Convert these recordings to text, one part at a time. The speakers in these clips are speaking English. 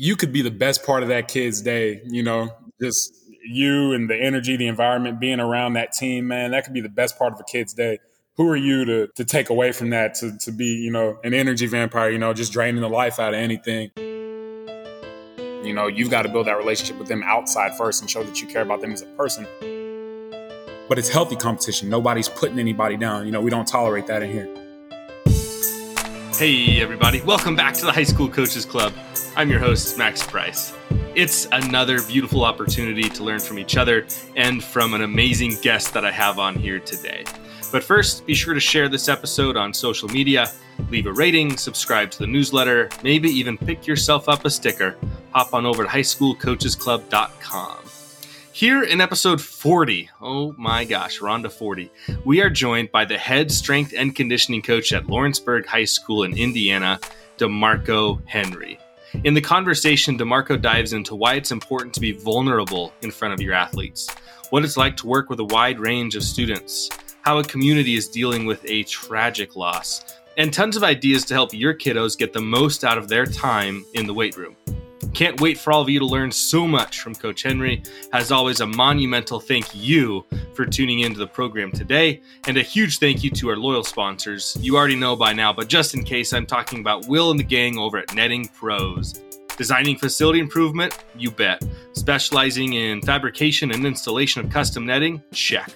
you could be the best part of that kid's day, you know, just you and the energy, the environment, being around that team, man, that could be the best part of a kid's day. Who are you to to take away from that to to be, you know, an energy vampire, you know, just draining the life out of anything? You know, you've got to build that relationship with them outside first and show that you care about them as a person. But it's healthy competition. Nobody's putting anybody down. You know, we don't tolerate that in here. Hey, everybody. Welcome back to the High School Coaches Club. I'm your host, Max Price. It's another beautiful opportunity to learn from each other and from an amazing guest that I have on here today. But first, be sure to share this episode on social media, leave a rating, subscribe to the newsletter, maybe even pick yourself up a sticker. Hop on over to highschoolcoachesclub.com. Here in episode 40, oh my gosh, Rhonda 40, we are joined by the head strength and conditioning coach at Lawrenceburg High School in Indiana, DeMarco Henry. In the conversation, DeMarco dives into why it's important to be vulnerable in front of your athletes, what it's like to work with a wide range of students, how a community is dealing with a tragic loss, and tons of ideas to help your kiddos get the most out of their time in the weight room. Can't wait for all of you to learn so much from Coach Henry. As always, a monumental thank you for tuning into the program today, and a huge thank you to our loyal sponsors. You already know by now, but just in case, I'm talking about Will and the gang over at Netting Pros. Designing facility improvement? You bet. Specializing in fabrication and installation of custom netting? Check.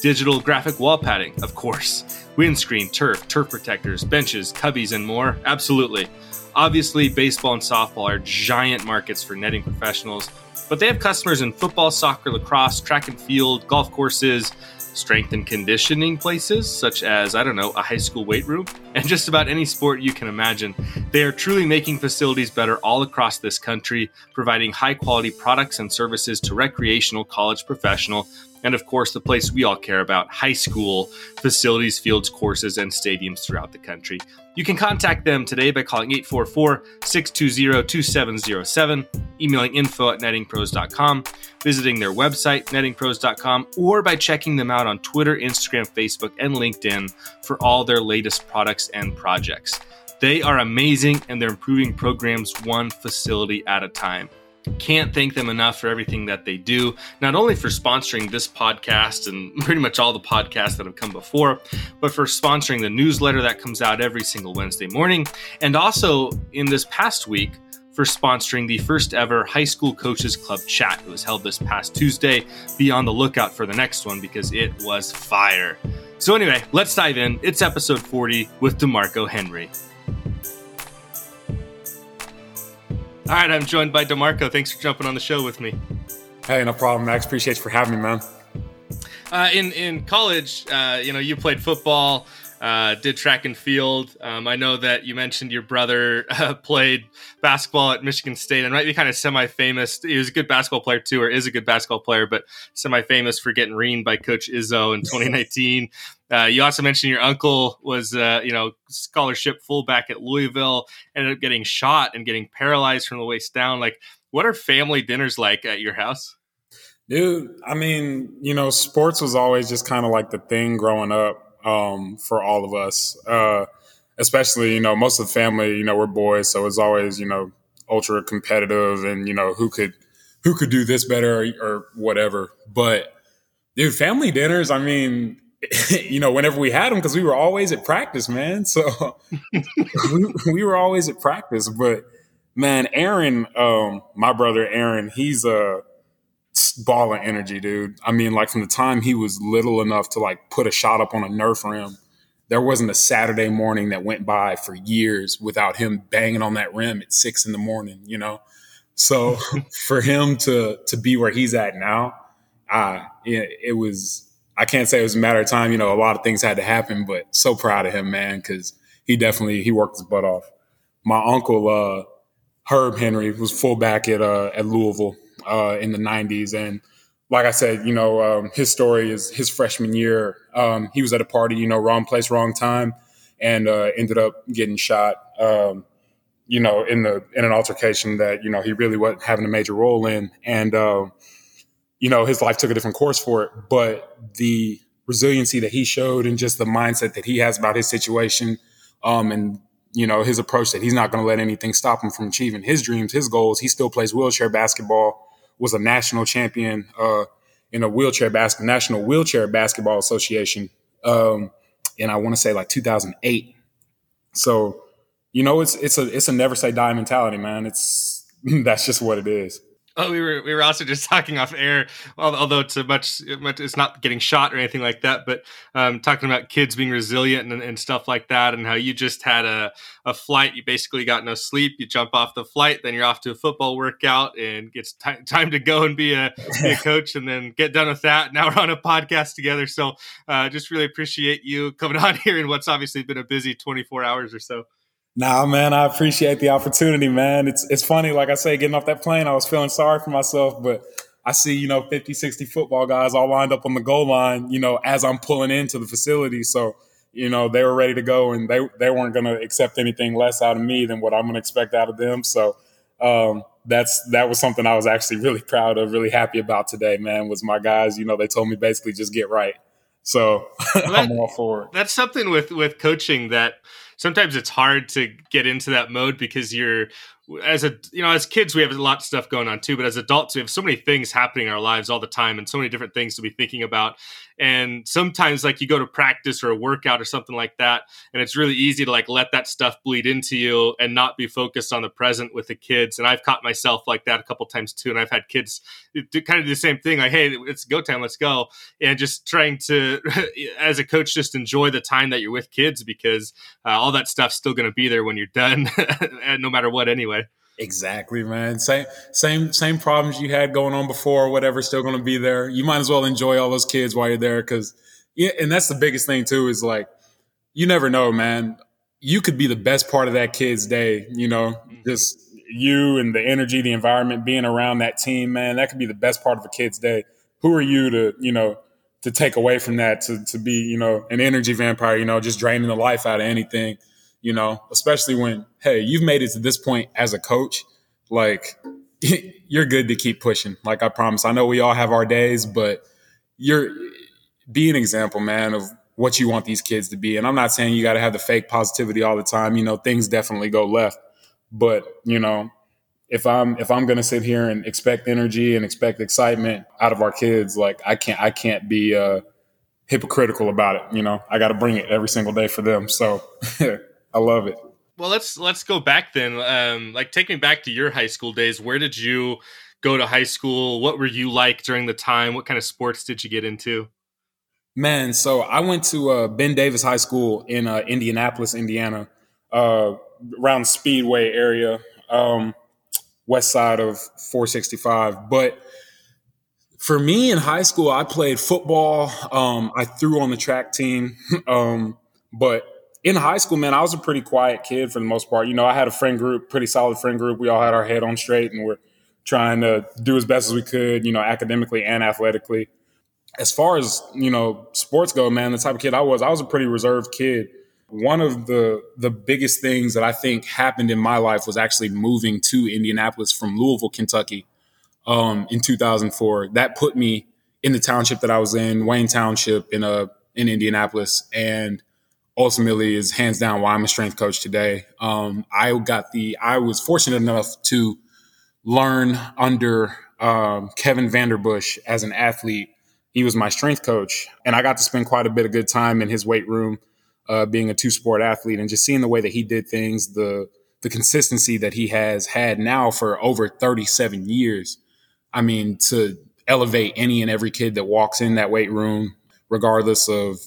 Digital graphic wall padding? Of course. Windscreen, turf, turf protectors, benches, cubbies, and more? Absolutely. Obviously, baseball and softball are giant markets for netting professionals, but they have customers in football, soccer, lacrosse, track and field, golf courses, strength and conditioning places, such as, I don't know, a high school weight room, and just about any sport you can imagine. They are truly making facilities better all across this country, providing high quality products and services to recreational, college, professional, and of course, the place we all care about high school facilities, fields, courses, and stadiums throughout the country. You can contact them today by calling 844 620 2707, emailing info at nettingpros.com, visiting their website, nettingpros.com, or by checking them out on Twitter, Instagram, Facebook, and LinkedIn for all their latest products and projects. They are amazing and they're improving programs one facility at a time. Can't thank them enough for everything that they do, not only for sponsoring this podcast and pretty much all the podcasts that have come before, but for sponsoring the newsletter that comes out every single Wednesday morning. And also in this past week, for sponsoring the first ever High School Coaches Club chat. It was held this past Tuesday. Be on the lookout for the next one because it was fire. So, anyway, let's dive in. It's episode 40 with DeMarco Henry. All right, I'm joined by DeMarco. Thanks for jumping on the show with me. Hey, no problem, Max. Appreciate you for having me, man. Uh, in in college, uh, you know, you played football, uh, did track and field. Um, I know that you mentioned your brother uh, played basketball at Michigan State and might be kind of semi-famous. He was a good basketball player too, or is a good basketball player, but semi-famous for getting reamed by Coach Izzo in 2019. Uh, you also mentioned your uncle was, uh, you know, scholarship fullback at Louisville, ended up getting shot and getting paralyzed from the waist down. Like, what are family dinners like at your house? Dude, I mean, you know, sports was always just kind of like the thing growing up um, for all of us. Uh, especially, you know, most of the family, you know, we're boys, so it's always, you know, ultra competitive and, you know, who could who could do this better or, or whatever. But dude, family dinners, I mean, you know, whenever we had them, because we were always at practice, man. So we, we, were always at practice. But man, Aaron, um, my brother Aaron, he's a ball of energy, dude. I mean, like from the time he was little enough to like put a shot up on a Nerf rim, there wasn't a Saturday morning that went by for years without him banging on that rim at six in the morning. You know, so for him to to be where he's at now, uh, it, it was I can't say it was a matter of time. You know, a lot of things had to happen, but so proud of him, man, because he definitely he worked his butt off. My uncle uh, Herb Henry was fullback at uh, at Louisville uh, in the '90s, and like I said, you know, um, his story is his freshman year. Um, he was at a party, you know, wrong place, wrong time, and uh, ended up getting shot. Um, you know, in the in an altercation that you know he really wasn't having a major role in, and uh, you know, his life took a different course for it. But the resiliency that he showed and just the mindset that he has about his situation, um, and you know, his approach that he's not going to let anything stop him from achieving his dreams, his goals. He still plays wheelchair basketball, was a national champion uh, in a wheelchair basketball, National Wheelchair Basketball Association. Um, and I want to say like 2008. So, you know, it's it's a it's a never say die mentality, man. It's that's just what it is. Oh, we were we were also just talking off air, although it's a much, much it's not getting shot or anything like that, but um, talking about kids being resilient and, and, stuff like that, and how you just had a, a flight, you basically got no sleep, you jump off the flight, then you're off to a football workout, and it's t- time to go and be a, be a coach, and then get done with that. Now we're on a podcast together, so uh, just really appreciate you coming on here in what's obviously been a busy 24 hours or so. Nah, man, I appreciate the opportunity, man. It's it's funny, like I say, getting off that plane, I was feeling sorry for myself, but I see, you know, 50, 60 football guys all lined up on the goal line, you know, as I'm pulling into the facility. So, you know, they were ready to go and they they weren't gonna accept anything less out of me than what I'm gonna expect out of them. So um, that's that was something I was actually really proud of, really happy about today, man, was my guys, you know, they told me basically just get right. So well, that, I'm all for it. That's something with with coaching that sometimes it's hard to get into that mode because you're as a you know as kids we have a lot of stuff going on too but as adults we have so many things happening in our lives all the time and so many different things to be thinking about. And sometimes like you go to practice or a workout or something like that and it's really easy to like let that stuff bleed into you and not be focused on the present with the kids. And i've caught myself like that a couple times too and i've had kids do kind of do the same thing like hey it's go time let's go and just trying to as a coach just enjoy the time that you're with kids because uh, all that stuff's still going to be there when you're done no matter what anyway Exactly, man. Same, same, same problems you had going on before, or whatever, still going to be there. You might as well enjoy all those kids while you're there, because yeah, and that's the biggest thing too. Is like, you never know, man. You could be the best part of that kid's day. You know, mm-hmm. just you and the energy, the environment, being around that team, man. That could be the best part of a kid's day. Who are you to, you know, to take away from that? To to be, you know, an energy vampire. You know, just draining the life out of anything you know, especially when, hey, you've made it to this point as a coach, like you're good to keep pushing. Like I promise. I know we all have our days, but you're be an example, man, of what you want these kids to be. And I'm not saying you got to have the fake positivity all the time. You know, things definitely go left, but you know, if I'm if I'm gonna sit here and expect energy and expect excitement out of our kids, like I can't I can't be uh, hypocritical about it. You know, I got to bring it every single day for them. So I love it. Well, let's let's go back then. Um, like, take me back to your high school days. Where did you go to high school? What were you like during the time? What kind of sports did you get into? Man, so I went to uh, Ben Davis High School in uh, Indianapolis, Indiana, uh, around Speedway area, um, west side of 465. But for me in high school, I played football. Um, I threw on the track team, um, but in high school, man, I was a pretty quiet kid for the most part. You know, I had a friend group, pretty solid friend group. We all had our head on straight and we're trying to do as best as we could, you know, academically and athletically. As far as, you know, sports go, man, the type of kid I was, I was a pretty reserved kid. One of the the biggest things that I think happened in my life was actually moving to Indianapolis from Louisville, Kentucky, um, in 2004. That put me in the township that I was in, Wayne Township, in a in Indianapolis, and ultimately is hands down why I'm a strength coach today. Um, I got the, I was fortunate enough to learn under um, Kevin Vanderbush as an athlete. He was my strength coach, and I got to spend quite a bit of good time in his weight room, uh, being a two sport athlete, and just seeing the way that he did things, the the consistency that he has had now for over 37 years. I mean, to elevate any and every kid that walks in that weight room, regardless of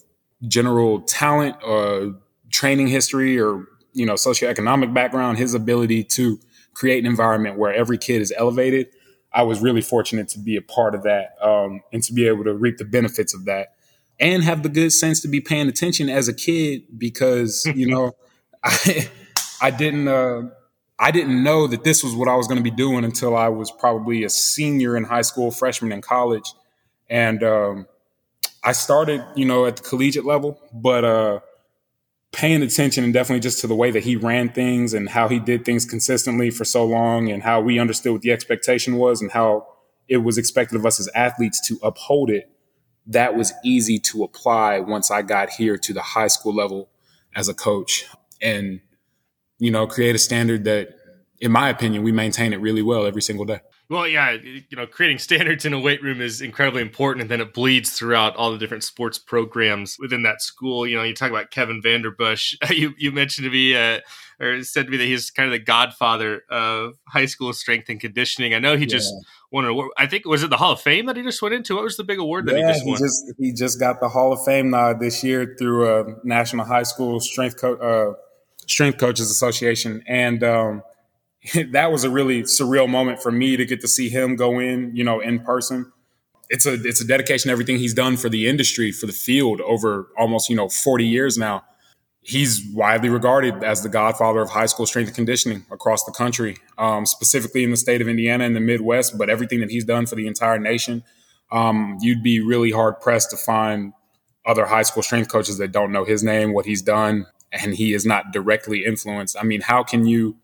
general talent or training history or you know socioeconomic background, his ability to create an environment where every kid is elevated. I was really fortunate to be a part of that um, and to be able to reap the benefits of that and have the good sense to be paying attention as a kid because you know I I didn't uh, I didn't know that this was what I was going to be doing until I was probably a senior in high school, freshman in college, and um, I started, you know, at the collegiate level, but uh, paying attention and definitely just to the way that he ran things and how he did things consistently for so long and how we understood what the expectation was and how it was expected of us as athletes to uphold it. That was easy to apply once I got here to the high school level as a coach. And you know, create a standard that, in my opinion, we maintain it really well every single day. Well, yeah, you know, creating standards in a weight room is incredibly important, and then it bleeds throughout all the different sports programs within that school. You know, you talk about Kevin Vanderbush. You you mentioned to me, uh, or said to me that he's kind of the godfather of high school strength and conditioning. I know he yeah. just won an award. I think was it the Hall of Fame that he just went into. What was the big award that yeah, he just won? He just he just got the Hall of Fame nod this year through a uh, National High School Strength Co- uh, Strength Coaches Association, and. Um, that was a really surreal moment for me to get to see him go in, you know, in person. It's a it's a dedication everything he's done for the industry, for the field over almost, you know, 40 years now. He's widely regarded as the godfather of high school strength and conditioning across the country, um, specifically in the state of Indiana and the Midwest, but everything that he's done for the entire nation. Um, you'd be really hard pressed to find other high school strength coaches that don't know his name, what he's done, and he is not directly influenced. I mean, how can you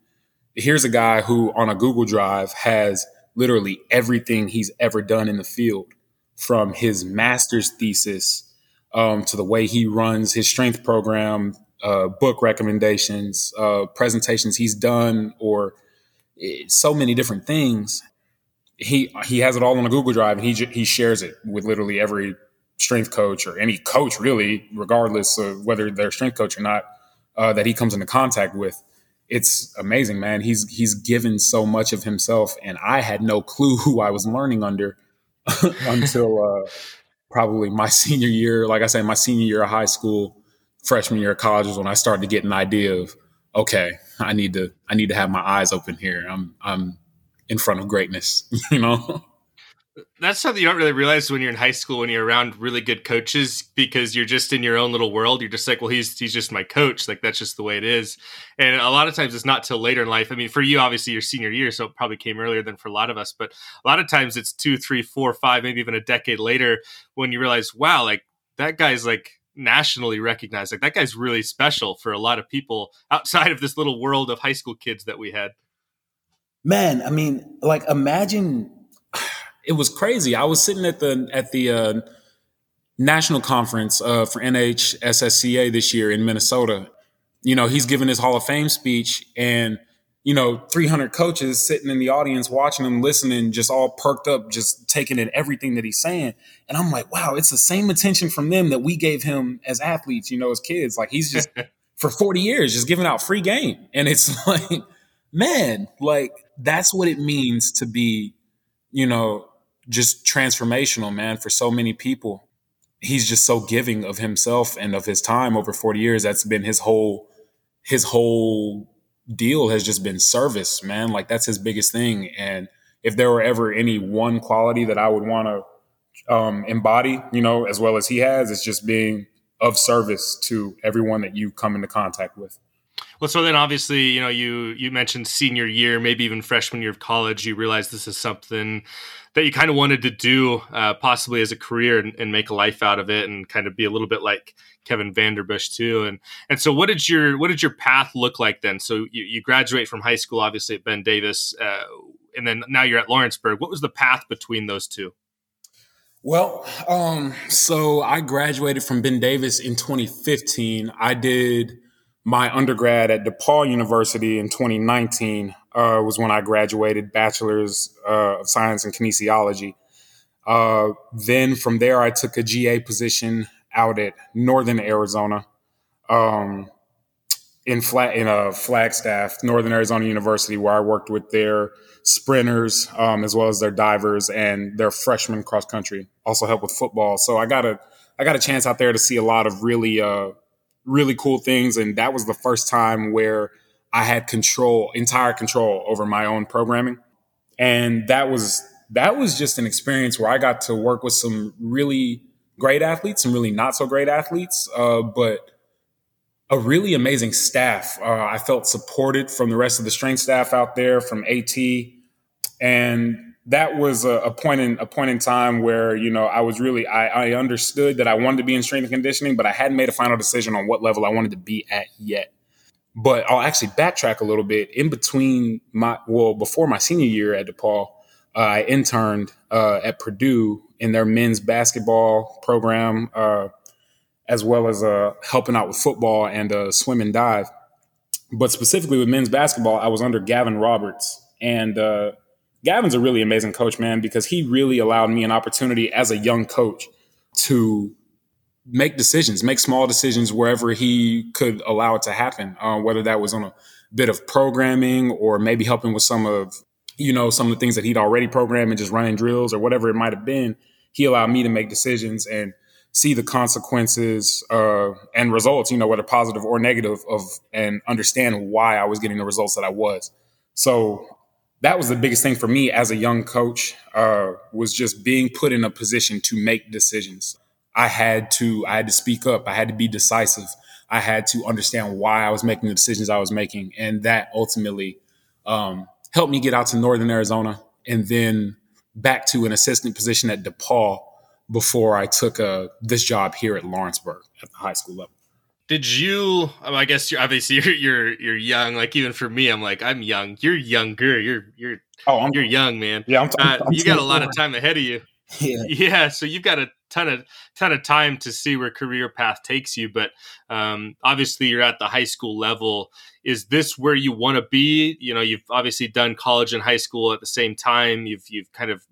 here's a guy who on a Google Drive has literally everything he's ever done in the field from his master's thesis um, to the way he runs his strength program, uh, book recommendations, uh, presentations he's done, or eh, so many different things. He he has it all on a Google Drive, and he he shares it with literally every strength coach or any coach, really, regardless of whether they're a strength coach or not, uh, that he comes into contact with it's amazing, man. He's he's given so much of himself, and I had no clue who I was learning under until uh, probably my senior year. Like I said, my senior year of high school, freshman year of college was when I started to get an idea of okay, I need to I need to have my eyes open here. I'm I'm in front of greatness, you know that's something you don't really realize when you're in high school when you're around really good coaches because you're just in your own little world. You're just like well he's he's just my coach. Like that's just the way it is. And a lot of times it's not till later in life. I mean for you obviously your senior year so it probably came earlier than for a lot of us but a lot of times it's two three four five maybe even a decade later when you realize wow like that guy's like nationally recognized. Like that guy's really special for a lot of people outside of this little world of high school kids that we had. Man i mean like imagine it was crazy. I was sitting at the at the uh, national conference uh, for NHSSCA this year in Minnesota. You know, he's giving his Hall of Fame speech, and you know, 300 coaches sitting in the audience watching him, listening, just all perked up, just taking in everything that he's saying. And I'm like, wow, it's the same attention from them that we gave him as athletes, you know, as kids. Like he's just for 40 years just giving out free game. And it's like, man, like that's what it means to be, you know, just transformational, man, for so many people. He's just so giving of himself and of his time over 40 years. That's been his whole his whole deal has just been service, man. Like that's his biggest thing. And if there were ever any one quality that I would want to um, embody, you know, as well as he has, it's just being of service to everyone that you come into contact with. Well, so then obviously, you know, you you mentioned senior year, maybe even freshman year of college, you realize this is something that you kind of wanted to do, uh, possibly as a career, and, and, make a life out of it, and kind of be a little bit like Kevin Vanderbush too. And and so, what did your what did your path look like then? So you, you graduate from high school, obviously at Ben Davis, uh, and then now you're at Lawrenceburg. What was the path between those two? Well, um, so I graduated from Ben Davis in 2015. I did my undergrad at DePauw University in 2019 uh, was when I graduated, bachelor's uh, of science in kinesiology. Uh, then from there, I took a GA position out at Northern Arizona, um, in flat in a Flagstaff, Northern Arizona University, where I worked with their sprinters um, as well as their divers and their freshman cross country. Also helped with football, so I got a I got a chance out there to see a lot of really uh, really cool things. And that was the first time where I had control, entire control over my own programming. And that was, that was just an experience where I got to work with some really great athletes, some really not so great athletes, uh, but a really amazing staff. Uh, I felt supported from the rest of the strength staff out there, from AT, and that was a, a, point in a point in time where you know I was really I, I understood that I wanted to be in strength and conditioning, but I hadn't made a final decision on what level I wanted to be at yet. But I'll actually backtrack a little bit. In between my well, before my senior year at DePauw, uh, I interned uh, at Purdue in their men's basketball program, uh, as well as uh, helping out with football and uh, swim and dive. But specifically with men's basketball, I was under Gavin Roberts. And uh, Gavin's a really amazing coach, man, because he really allowed me an opportunity as a young coach to make decisions, make small decisions wherever he could allow it to happen, uh, whether that was on a bit of programming or maybe helping with some of, you know, some of the things that he'd already programmed and just running drills or whatever it might have been. He allowed me to make decisions and see the consequences uh, and results, you know, whether positive or negative of, and understand why I was getting the results that I was. So that was the biggest thing for me as a young coach uh, was just being put in a position to make decisions. I had to I had to speak up. I had to be decisive. I had to understand why I was making the decisions I was making, and that ultimately um, helped me get out to Northern Arizona and then back to an assistant position at DePauw before I took uh, this job here at Lawrenceburg at the high school level. Did you i guess you're obviously you're, you're you're young. Like even for me i'm like i'm young. You're younger. You're you're oh I'm, you're young man. Yeah I'm, I'm, uh, you got a lot of time ahead of you. Yeah. yeah so you've got a ton of ton of time to see where career path takes you but um, obviously you're at the high school level. Is this where you want to be? You know you've obviously done college and high school at the same time. You've you've kind of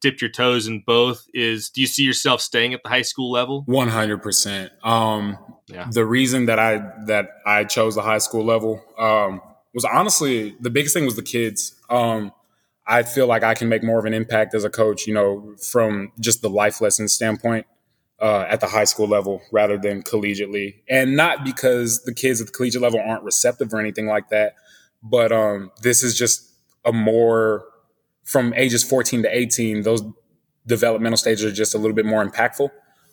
dipped your toes in both. Is do you see yourself staying at the high school level? 100% um, yeah. the reason that i that i chose the high school level um, was honestly the biggest thing was the kids. Um, i feel like i can make more of an impact as a coach you know from just the life lesson standpoint uh, at the high school level rather than collegiately and not because the kids at the collegiate level aren't receptive or anything like that but um, this is just a more from ages 14 to 18, those developmental stages are just a little bit more impactful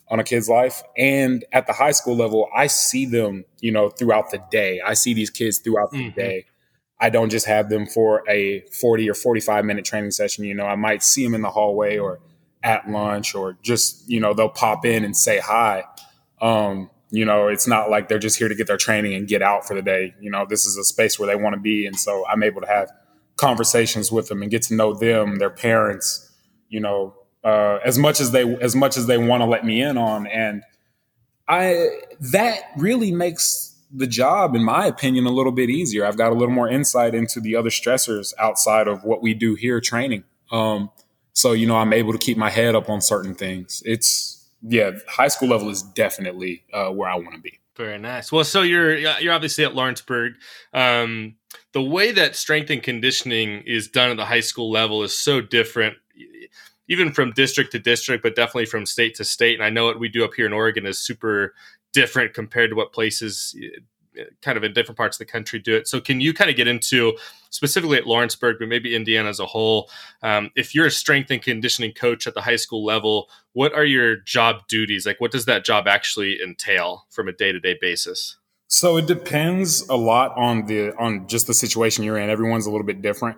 on a kid's life. And at the high school level, I see them, you know, throughout the day. I see these kids throughout the mm-hmm. day. I don't just have them for a 40 or 45 minute training session. You know, I might see them in the hallway or at lunch or just, you know, they'll pop in and say hi. Um, you know, it's not like they're just here to get their training and get out for the day. You know, this is a space where they want to be. And so I'm able to have conversations with them and get to know them, their parents, you know, uh, as much as they as much as they want to let me in on. And I that really makes the job, in my opinion, a little bit easier. I've got a little more insight into the other stressors outside of what we do here training. Um, so you know, I'm able to keep my head up on certain things. It's yeah, high school level is definitely uh, where I want to be. Very nice. Well, so you're you're obviously at Lawrenceburg. Um, the way that strength and conditioning is done at the high school level is so different, even from district to district, but definitely from state to state. And I know what we do up here in Oregon is super different compared to what places kind of in different parts of the country do it. So, can you kind of get into specifically at Lawrenceburg, but maybe Indiana as a whole? Um, if you're a strength and conditioning coach at the high school level, what are your job duties? Like, what does that job actually entail from a day to day basis? So it depends a lot on the on just the situation you're in. Everyone's a little bit different.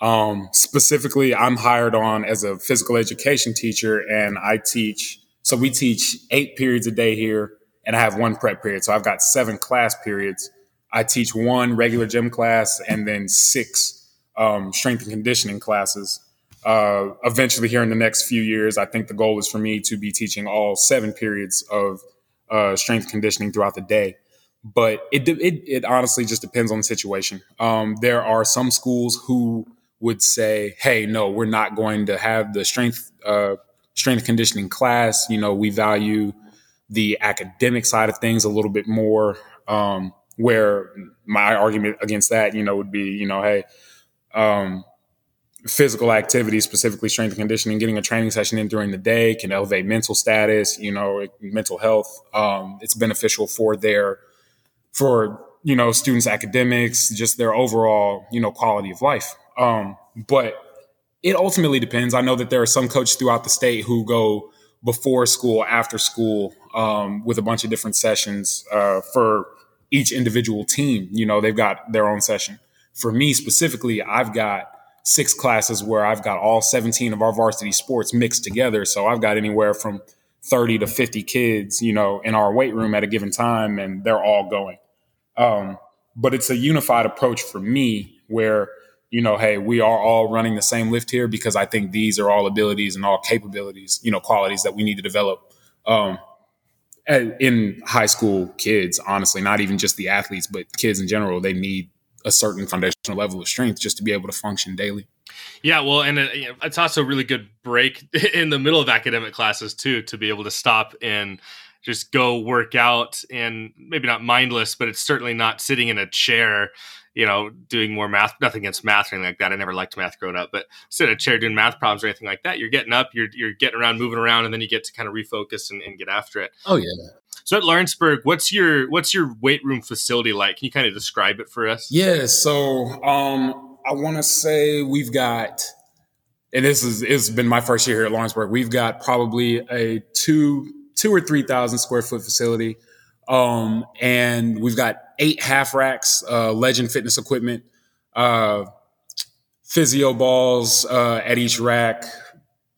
Um, specifically, I'm hired on as a physical education teacher, and I teach. So we teach eight periods a day here and I have one prep period. So I've got seven class periods. I teach one regular gym class and then six um, strength and conditioning classes. Uh, eventually, here in the next few years, I think the goal is for me to be teaching all seven periods of uh, strength conditioning throughout the day. But it, it, it honestly just depends on the situation. Um, there are some schools who would say, "Hey, no, we're not going to have the strength uh, strength conditioning class. You know, we value the academic side of things a little bit more. Um, where my argument against that, you know, would be, you know, hey, um, physical activity, specifically strength and conditioning, getting a training session in during the day can elevate mental status, you know, mental health. Um, it's beneficial for their, for, you know, students' academics, just their overall, you know, quality of life. Um, but it ultimately depends. I know that there are some coaches throughout the state who go before school, after school, um, with a bunch of different sessions uh, for each individual team. You know, they've got their own session. For me specifically, I've got six classes where I've got all 17 of our varsity sports mixed together. So I've got anywhere from 30 to 50 kids, you know, in our weight room at a given time, and they're all going. Um, but it's a unified approach for me where, you know, hey, we are all running the same lift here because I think these are all abilities and all capabilities, you know, qualities that we need to develop. Um, in high school kids, honestly, not even just the athletes, but kids in general, they need a certain foundational level of strength just to be able to function daily. Yeah, well, and it's also a really good break in the middle of academic classes too to be able to stop and just go work out and maybe not mindless, but it's certainly not sitting in a chair, you know, doing more math. Nothing against math or anything like that. I never liked math growing up, but sit in a chair doing math problems or anything like that. You're getting up, you're you're getting around, moving around, and then you get to kind of refocus and, and get after it. Oh yeah. So at Lawrenceburg, what's your what's your weight room facility like? Can you kind of describe it for us? Yeah. So um, I want to say we've got and this is it's been my first year here at Lawrenceburg. We've got probably a two two or three thousand square foot facility, um, and we've got eight half racks, uh, Legend fitness equipment, uh, physio balls uh, at each rack,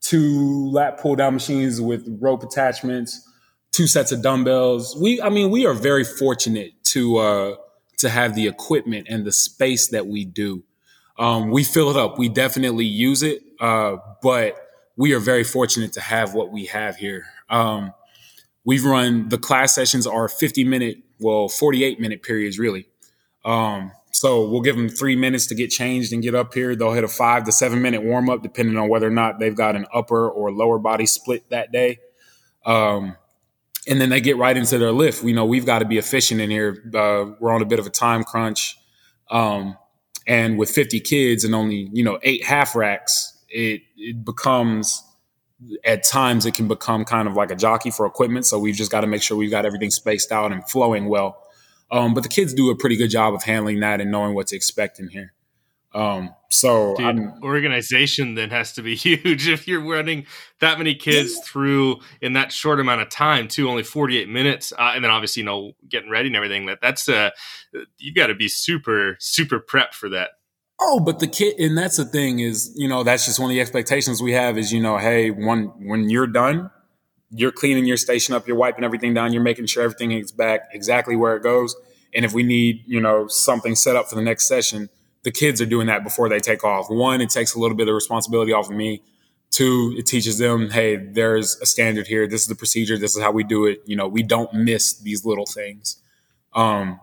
two lat pull down machines with rope attachments, two sets of dumbbells. We, I mean, we are very fortunate to uh, to have the equipment and the space that we do. Um, we fill it up. We definitely use it, uh, but we are very fortunate to have what we have here. Um, we've run the class sessions are 50 minute, well, 48 minute periods, really. Um, so we'll give them three minutes to get changed and get up here. They'll hit a five to seven minute warm up, depending on whether or not they've got an upper or lower body split that day. Um, and then they get right into their lift. We know we've got to be efficient in here. Uh, we're on a bit of a time crunch. Um, and with 50 kids and only, you know, eight half racks, it, it becomes, at times, it can become kind of like a jockey for equipment. So we've just got to make sure we've got everything spaced out and flowing well. Um, but the kids do a pretty good job of handling that and knowing what to expect in here. Um, so Dude, organization then has to be huge if you're running that many kids yeah. through in that short amount of time too, only 48 minutes. Uh, and then obviously, you know, getting ready and everything that that's, uh, you've got to be super, super prepped for that. Oh, but the kid, and that's the thing is, you know, that's just one of the expectations we have is, you know, hey, when, when you're done, you're cleaning your station up, you're wiping everything down, you're making sure everything is back exactly where it goes. And if we need, you know, something set up for the next session, the kids are doing that before they take off. One, it takes a little bit of responsibility off of me. Two, it teaches them, hey, there's a standard here. This is the procedure. This is how we do it. You know, we don't miss these little things. Um,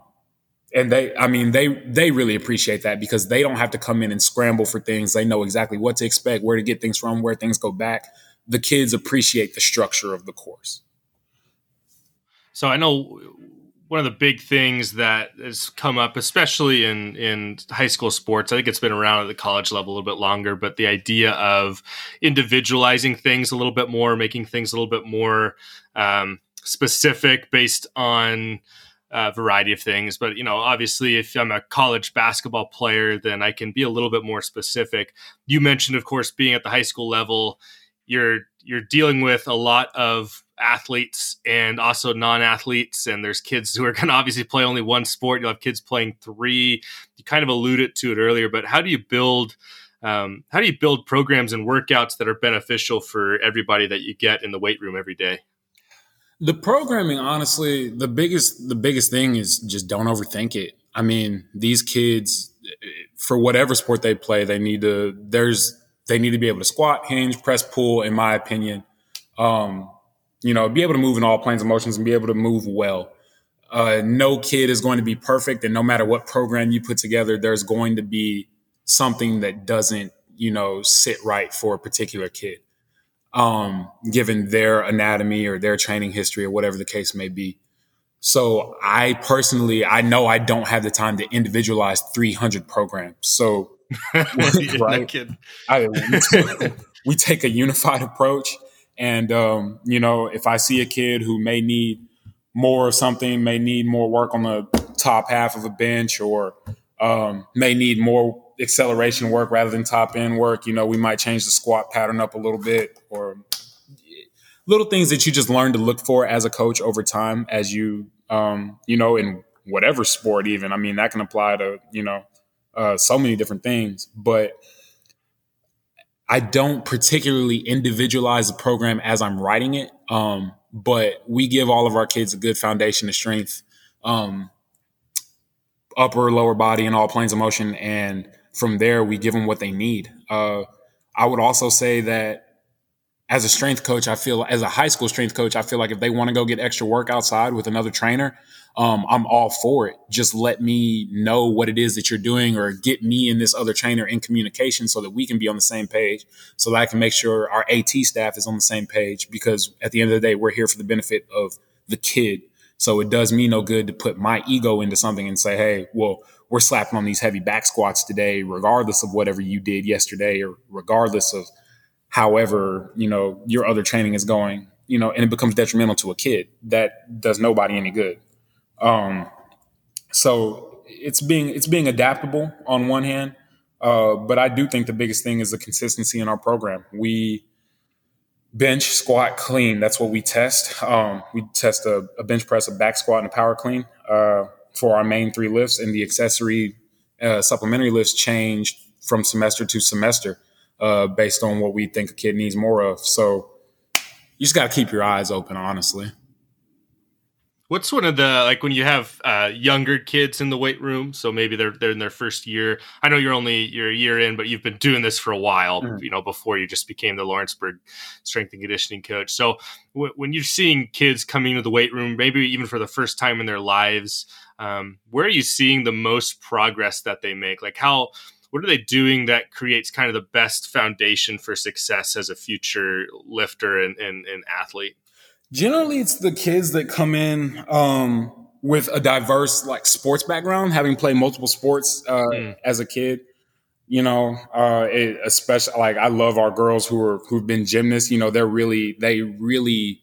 and they, I mean, they they really appreciate that because they don't have to come in and scramble for things. They know exactly what to expect, where to get things from, where things go back. The kids appreciate the structure of the course. So I know one of the big things that has come up, especially in in high school sports, I think it's been around at the college level a little bit longer, but the idea of individualizing things a little bit more, making things a little bit more um, specific based on a variety of things. But you know, obviously, if I'm a college basketball player, then I can be a little bit more specific. You mentioned, of course, being at the high school level, you're you're dealing with a lot of athletes and also non-athletes and there's kids who are going to obviously play only one sport you'll have kids playing three you kind of alluded to it earlier but how do you build um, how do you build programs and workouts that are beneficial for everybody that you get in the weight room every day the programming honestly the biggest the biggest thing is just don't overthink it. I mean these kids for whatever sport they play they need to there's they need to be able to squat hinge press pull in my opinion. Um, you know, be able to move in all planes of motions and be able to move well. Uh, no kid is going to be perfect, and no matter what program you put together, there's going to be something that doesn't, you know, sit right for a particular kid, um, given their anatomy or their training history or whatever the case may be. So I personally, I know I don't have the time to individualize 300 programs. So, right, I, we, we take a unified approach and, um, you know, if I see a kid who may need more of something, may need more work on the top half of a bench or um, may need more acceleration work rather than top end work, you know, we might change the squat pattern up a little bit or little things that you just learn to look for as a coach over time as you, um, you know, in whatever sport, even. I mean, that can apply to, you know, uh, so many different things. But, I don't particularly individualize the program as I'm writing it, um, but we give all of our kids a good foundation of strength, um, upper, lower body, and all planes of motion. And from there, we give them what they need. Uh, I would also say that as a strength coach, I feel as a high school strength coach, I feel like if they want to go get extra work outside with another trainer, um, I'm all for it. Just let me know what it is that you're doing or get me and this other trainer in communication so that we can be on the same page so that I can make sure our AT staff is on the same page because at the end of the day, we're here for the benefit of the kid. So it does me no good to put my ego into something and say, Hey, well, we're slapping on these heavy back squats today, regardless of whatever you did yesterday or regardless of however, you know, your other training is going, you know, and it becomes detrimental to a kid. That does nobody any good. Um, so it's being it's being adaptable on one hand, uh, but I do think the biggest thing is the consistency in our program. We bench, squat, clean. That's what we test. Um, we test a, a, bench press, a back squat, and a power clean uh, for our main three lifts, and the accessory uh, supplementary lifts changed from semester to semester uh, based on what we think a kid needs more of. So you just got to keep your eyes open, honestly. What's one of the like when you have uh, younger kids in the weight room? So maybe they're they're in their first year. I know you're only you're a year in, but you've been doing this for a while. Mm. You know, before you just became the Lawrenceburg strength and conditioning coach. So w- when you're seeing kids coming into the weight room, maybe even for the first time in their lives, um, where are you seeing the most progress that they make? Like how what are they doing that creates kind of the best foundation for success as a future lifter and, and, and athlete? Generally, it's the kids that come in um, with a diverse like sports background, having played multiple sports uh, mm. as a kid. You know, uh, it, especially like I love our girls who are who've been gymnasts. You know, they're really they really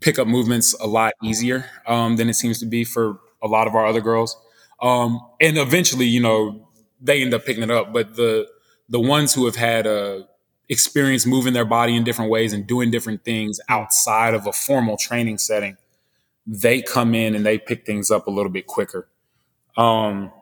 pick up movements a lot easier um, than it seems to be for a lot of our other girls. Um, and eventually, you know, they end up picking it up. But the the ones who have had a experience moving their body in different ways and doing different things outside of a formal training setting, they come in and they pick things up a little bit quicker. Um,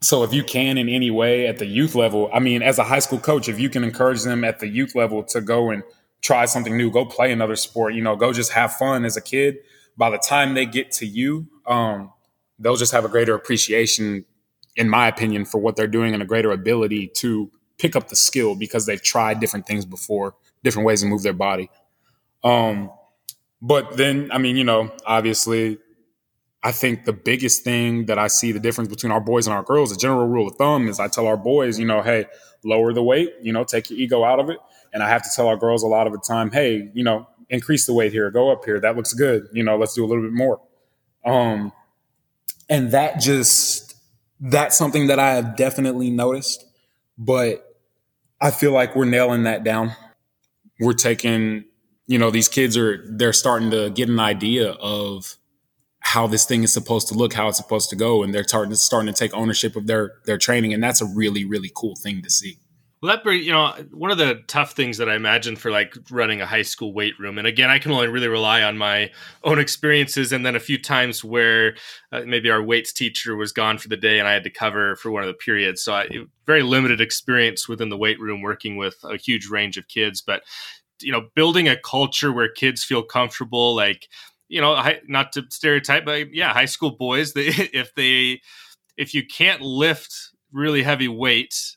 so if you can in any way at the youth level, I mean, as a high school coach, if you can encourage them at the youth level to go and try something new, go play another sport, you know, go just have fun as a kid. By the time they get to you, um, they'll just have a greater appreciation in my opinion, for what they're doing and a greater ability to pick up the skill because they've tried different things before, different ways to move their body. Um, but then, I mean, you know, obviously, I think the biggest thing that I see the difference between our boys and our girls, the general rule of thumb is I tell our boys, you know, hey, lower the weight, you know, take your ego out of it. And I have to tell our girls a lot of the time, hey, you know, increase the weight here, go up here. That looks good. You know, let's do a little bit more. Um, and that just that's something that I have definitely noticed, but I feel like we're nailing that down. We're taking, you know, these kids are, they're starting to get an idea of how this thing is supposed to look, how it's supposed to go. And they're starting to, starting to take ownership of their, their training. And that's a really, really cool thing to see. Well, that you know, one of the tough things that I imagine for like running a high school weight room, and again, I can only really rely on my own experiences, and then a few times where uh, maybe our weights teacher was gone for the day, and I had to cover for one of the periods. So, I, very limited experience within the weight room working with a huge range of kids, but you know, building a culture where kids feel comfortable, like you know, not to stereotype, but yeah, high school boys, they, if they if you can't lift really heavy weights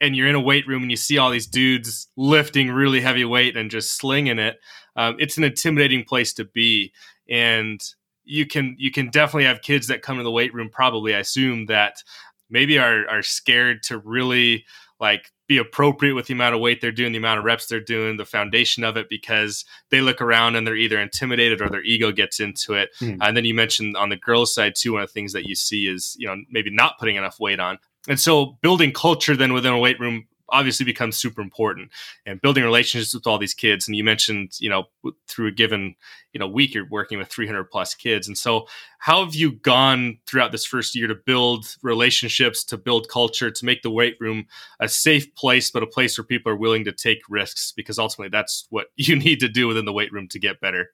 and you're in a weight room and you see all these dudes lifting really heavy weight and just slinging it, um, it's an intimidating place to be. And you can you can definitely have kids that come to the weight room. Probably, I assume that maybe are are scared to really like be appropriate with the amount of weight they're doing, the amount of reps they're doing, the foundation of it, because they look around and they're either intimidated or their ego gets into it. Mm. and then you mentioned on the girls' side too, one of the things that you see is you know maybe not putting enough weight on. And so building culture then within a weight room obviously becomes super important. And building relationships with all these kids and you mentioned you know through a given you know week you're working with 300 plus kids. And so how have you gone throughout this first year to build relationships to build culture to make the weight room a safe place but a place where people are willing to take risks? Because ultimately that's what you need to do within the weight room to get better.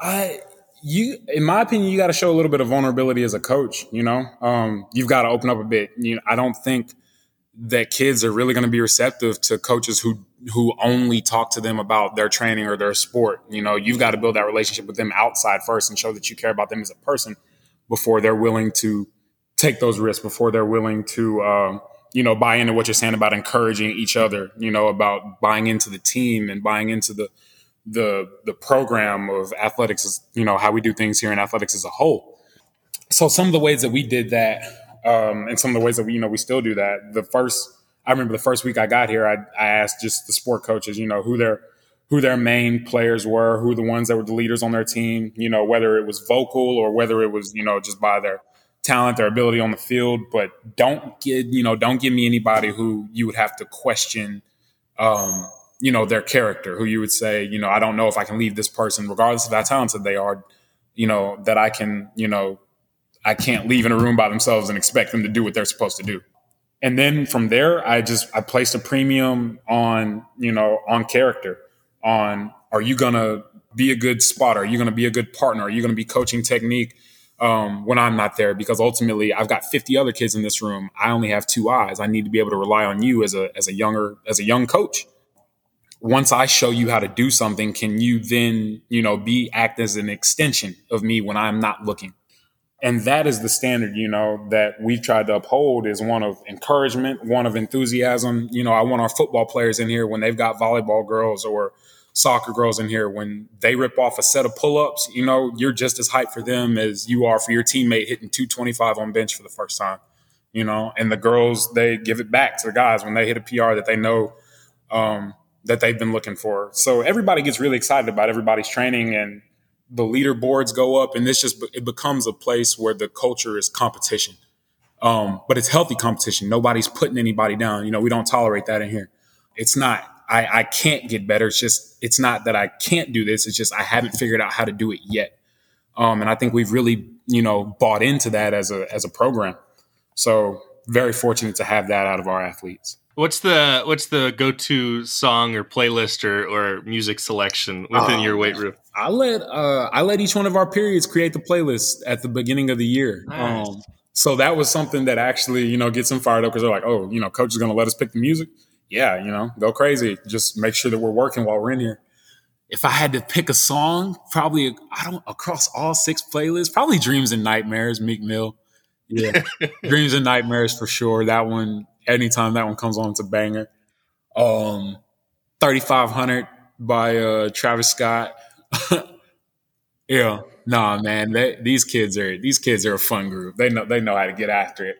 I you in my opinion you got to show a little bit of vulnerability as a coach you know? Um, you've got to open up a bit. You know, i don't think that kids are really going to be receptive to coaches who who only talk to them about their training or their sport you know? You've got to build that relationship with them outside first and show that you care about them as a person before they're willing to take those risks before they're willing to um, you know buy into what you're saying about encouraging each other you know about buying into the team and buying into the the the program of athletics is you know how we do things here in athletics as a whole. So some of the ways that we did that, um, and some of the ways that we you know we still do that. The first, I remember the first week I got here, I, I asked just the sport coaches, you know, who their who their main players were, who the ones that were the leaders on their team, you know, whether it was vocal or whether it was you know just by their talent, their ability on the field. But don't get you know don't give me anybody who you would have to question. Um, you know, their character, who you would say, you know, I don't know if I can leave this person, regardless of how talented they are, you know, that I can, you know, I can't leave in a room by themselves and expect them to do what they're supposed to do. And then from there, I just I placed a premium on, you know, on character, on are you gonna be a good spotter? Are you gonna be a good partner? Are you gonna be coaching technique? Um, when I'm not there because ultimately I've got 50 other kids in this room. I only have two eyes. I need to be able to rely on you as a as a younger as a young coach once I show you how to do something, can you then, you know, be act as an extension of me when I'm not looking? And that is the standard, you know, that we've tried to uphold is one of encouragement, one of enthusiasm. You know, I want our football players in here when they've got volleyball girls or soccer girls in here, when they rip off a set of pull ups, you know, you're just as hyped for them as you are for your teammate hitting 225 on bench for the first time, you know, and the girls, they give it back to the guys when they hit a PR that they know, um, that they've been looking for. So everybody gets really excited about everybody's training and the leaderboards go up and this just it becomes a place where the culture is competition. Um, but it's healthy competition. Nobody's putting anybody down. You know, we don't tolerate that in here. It's not I, I can't get better. It's just it's not that I can't do this. It's just I haven't figured out how to do it yet. Um, and I think we've really, you know, bought into that as a as a program. So very fortunate to have that out of our athletes. What's the what's the go to song or playlist or, or music selection within your weight room? I let uh, I let each one of our periods create the playlist at the beginning of the year. Nice. Um, so that was something that actually you know gets them fired up because they're like, oh, you know, coach is going to let us pick the music. Yeah, you know, go crazy. Just make sure that we're working while we're in here. If I had to pick a song, probably I don't across all six playlists, probably Dreams and Nightmares, Meek Mill. Yeah, Dreams and Nightmares for sure. That one anytime that one comes on, it's a banger. Um, 3500 by uh, Travis Scott. yeah, nah, man. They, these kids are these kids are a fun group. They know they know how to get after it.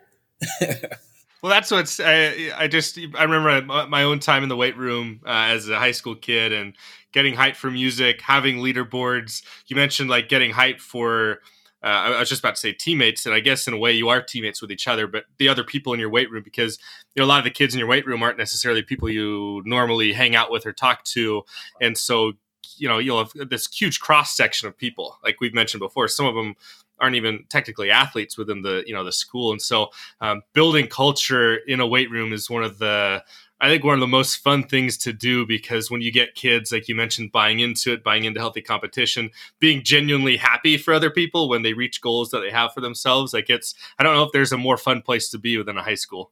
well, that's what's I, I just I remember my own time in the weight room uh, as a high school kid and getting hyped for music, having leaderboards. You mentioned like getting hyped for uh, I was just about to say teammates, and I guess in a way you are teammates with each other, but the other people in your weight room, because you know a lot of the kids in your weight room aren't necessarily people you normally hang out with or talk to, and so you know you'll have this huge cross section of people, like we've mentioned before. Some of them aren't even technically athletes within the you know the school, and so um, building culture in a weight room is one of the I think one of the most fun things to do because when you get kids, like you mentioned, buying into it, buying into healthy competition, being genuinely happy for other people when they reach goals that they have for themselves, like it's, I don't know if there's a more fun place to be within a high school.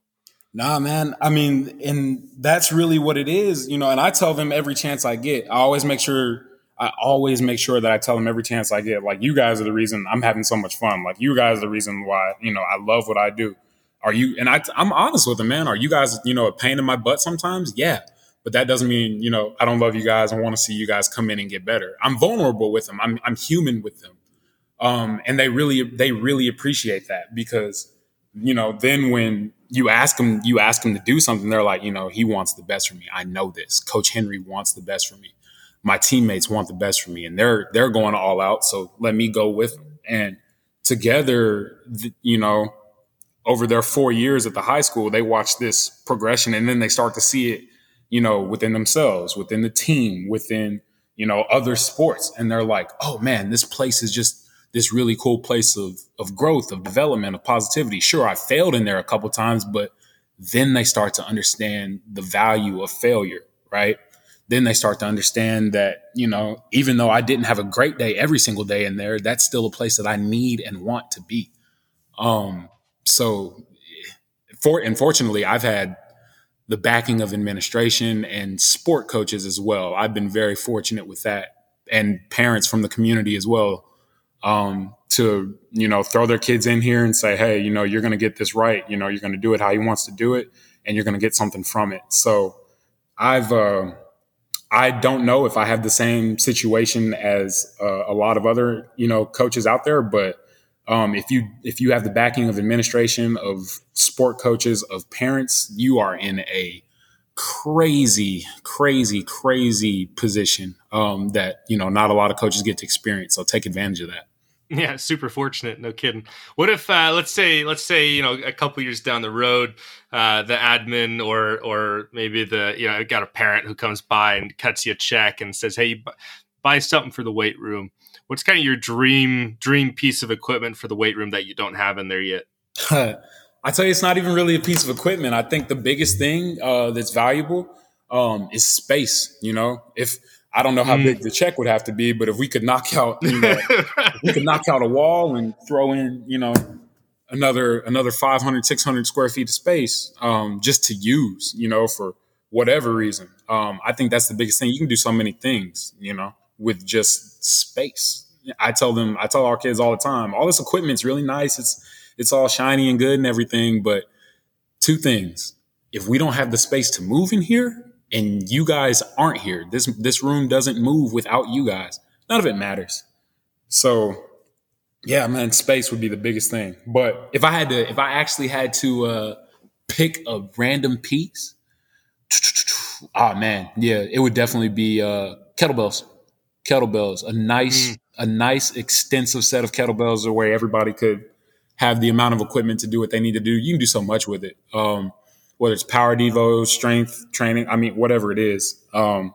Nah, man. I mean, and that's really what it is, you know. And I tell them every chance I get. I always make sure, I always make sure that I tell them every chance I get, like, you guys are the reason I'm having so much fun. Like, you guys are the reason why, you know, I love what I do are you? And I, I'm honest with them, man. Are you guys, you know, a pain in my butt sometimes? Yeah. But that doesn't mean, you know, I don't love you guys and want to see you guys come in and get better. I'm vulnerable with them. I'm, I'm human with them. Um, and they really, they really appreciate that because, you know, then when you ask them, you ask them to do something, they're like, you know, he wants the best for me. I know this. Coach Henry wants the best for me. My teammates want the best for me, and they're they're going all out. So let me go with them. And together, you know, over their four years at the high school, they watch this progression and then they start to see it, you know, within themselves, within the team, within, you know, other sports. And they're like, oh man, this place is just this really cool place of, of growth, of development, of positivity. Sure, I failed in there a couple times, but then they start to understand the value of failure, right? Then they start to understand that, you know, even though I didn't have a great day every single day in there, that's still a place that I need and want to be. Um, so for unfortunately i've had the backing of administration and sport coaches as well. I've been very fortunate with that and parents from the community as well um, to you know throw their kids in here and say hey you know you're going to get this right. You know you're going to do it how he wants to do it and you're going to get something from it. So i've uh, I don't know if I have the same situation as uh, a lot of other you know coaches out there, but um, if you if you have the backing of administration, of sport coaches, of parents, you are in a crazy, crazy, crazy position um, that you know not a lot of coaches get to experience. So take advantage of that. Yeah, super fortunate. No kidding. What if, uh, let's say, let's say, you know, a couple years down the road, uh, the admin or or maybe the you know, I got a parent who comes by and cuts you a check and says, "Hey, buy something for the weight room." What's kind of your dream dream piece of equipment for the weight room that you don't have in there yet? I tell you, it's not even really a piece of equipment. I think the biggest thing uh, that's valuable um, is space. You know, if I don't know how mm. big the check would have to be, but if we could knock out, you know, we could knock out a wall and throw in, you know, another another 500, 600 square feet of space um, just to use, you know, for whatever reason. Um, I think that's the biggest thing. You can do so many things, you know, with just space. I tell them, I tell our kids all the time, all this equipment's really nice. It's it's all shiny and good and everything, but two things. If we don't have the space to move in here, and you guys aren't here. This this room doesn't move without you guys. None of it matters. So, yeah, man, space would be the biggest thing. But if I had to, if I actually had to uh, pick a random piece, oh man, yeah, it would definitely be uh, kettlebells. Kettlebells, a nice, mm. a nice extensive set of kettlebells, where everybody could have the amount of equipment to do what they need to do. You can do so much with it. Um, whether it's power devo, strength training, I mean, whatever it is, um,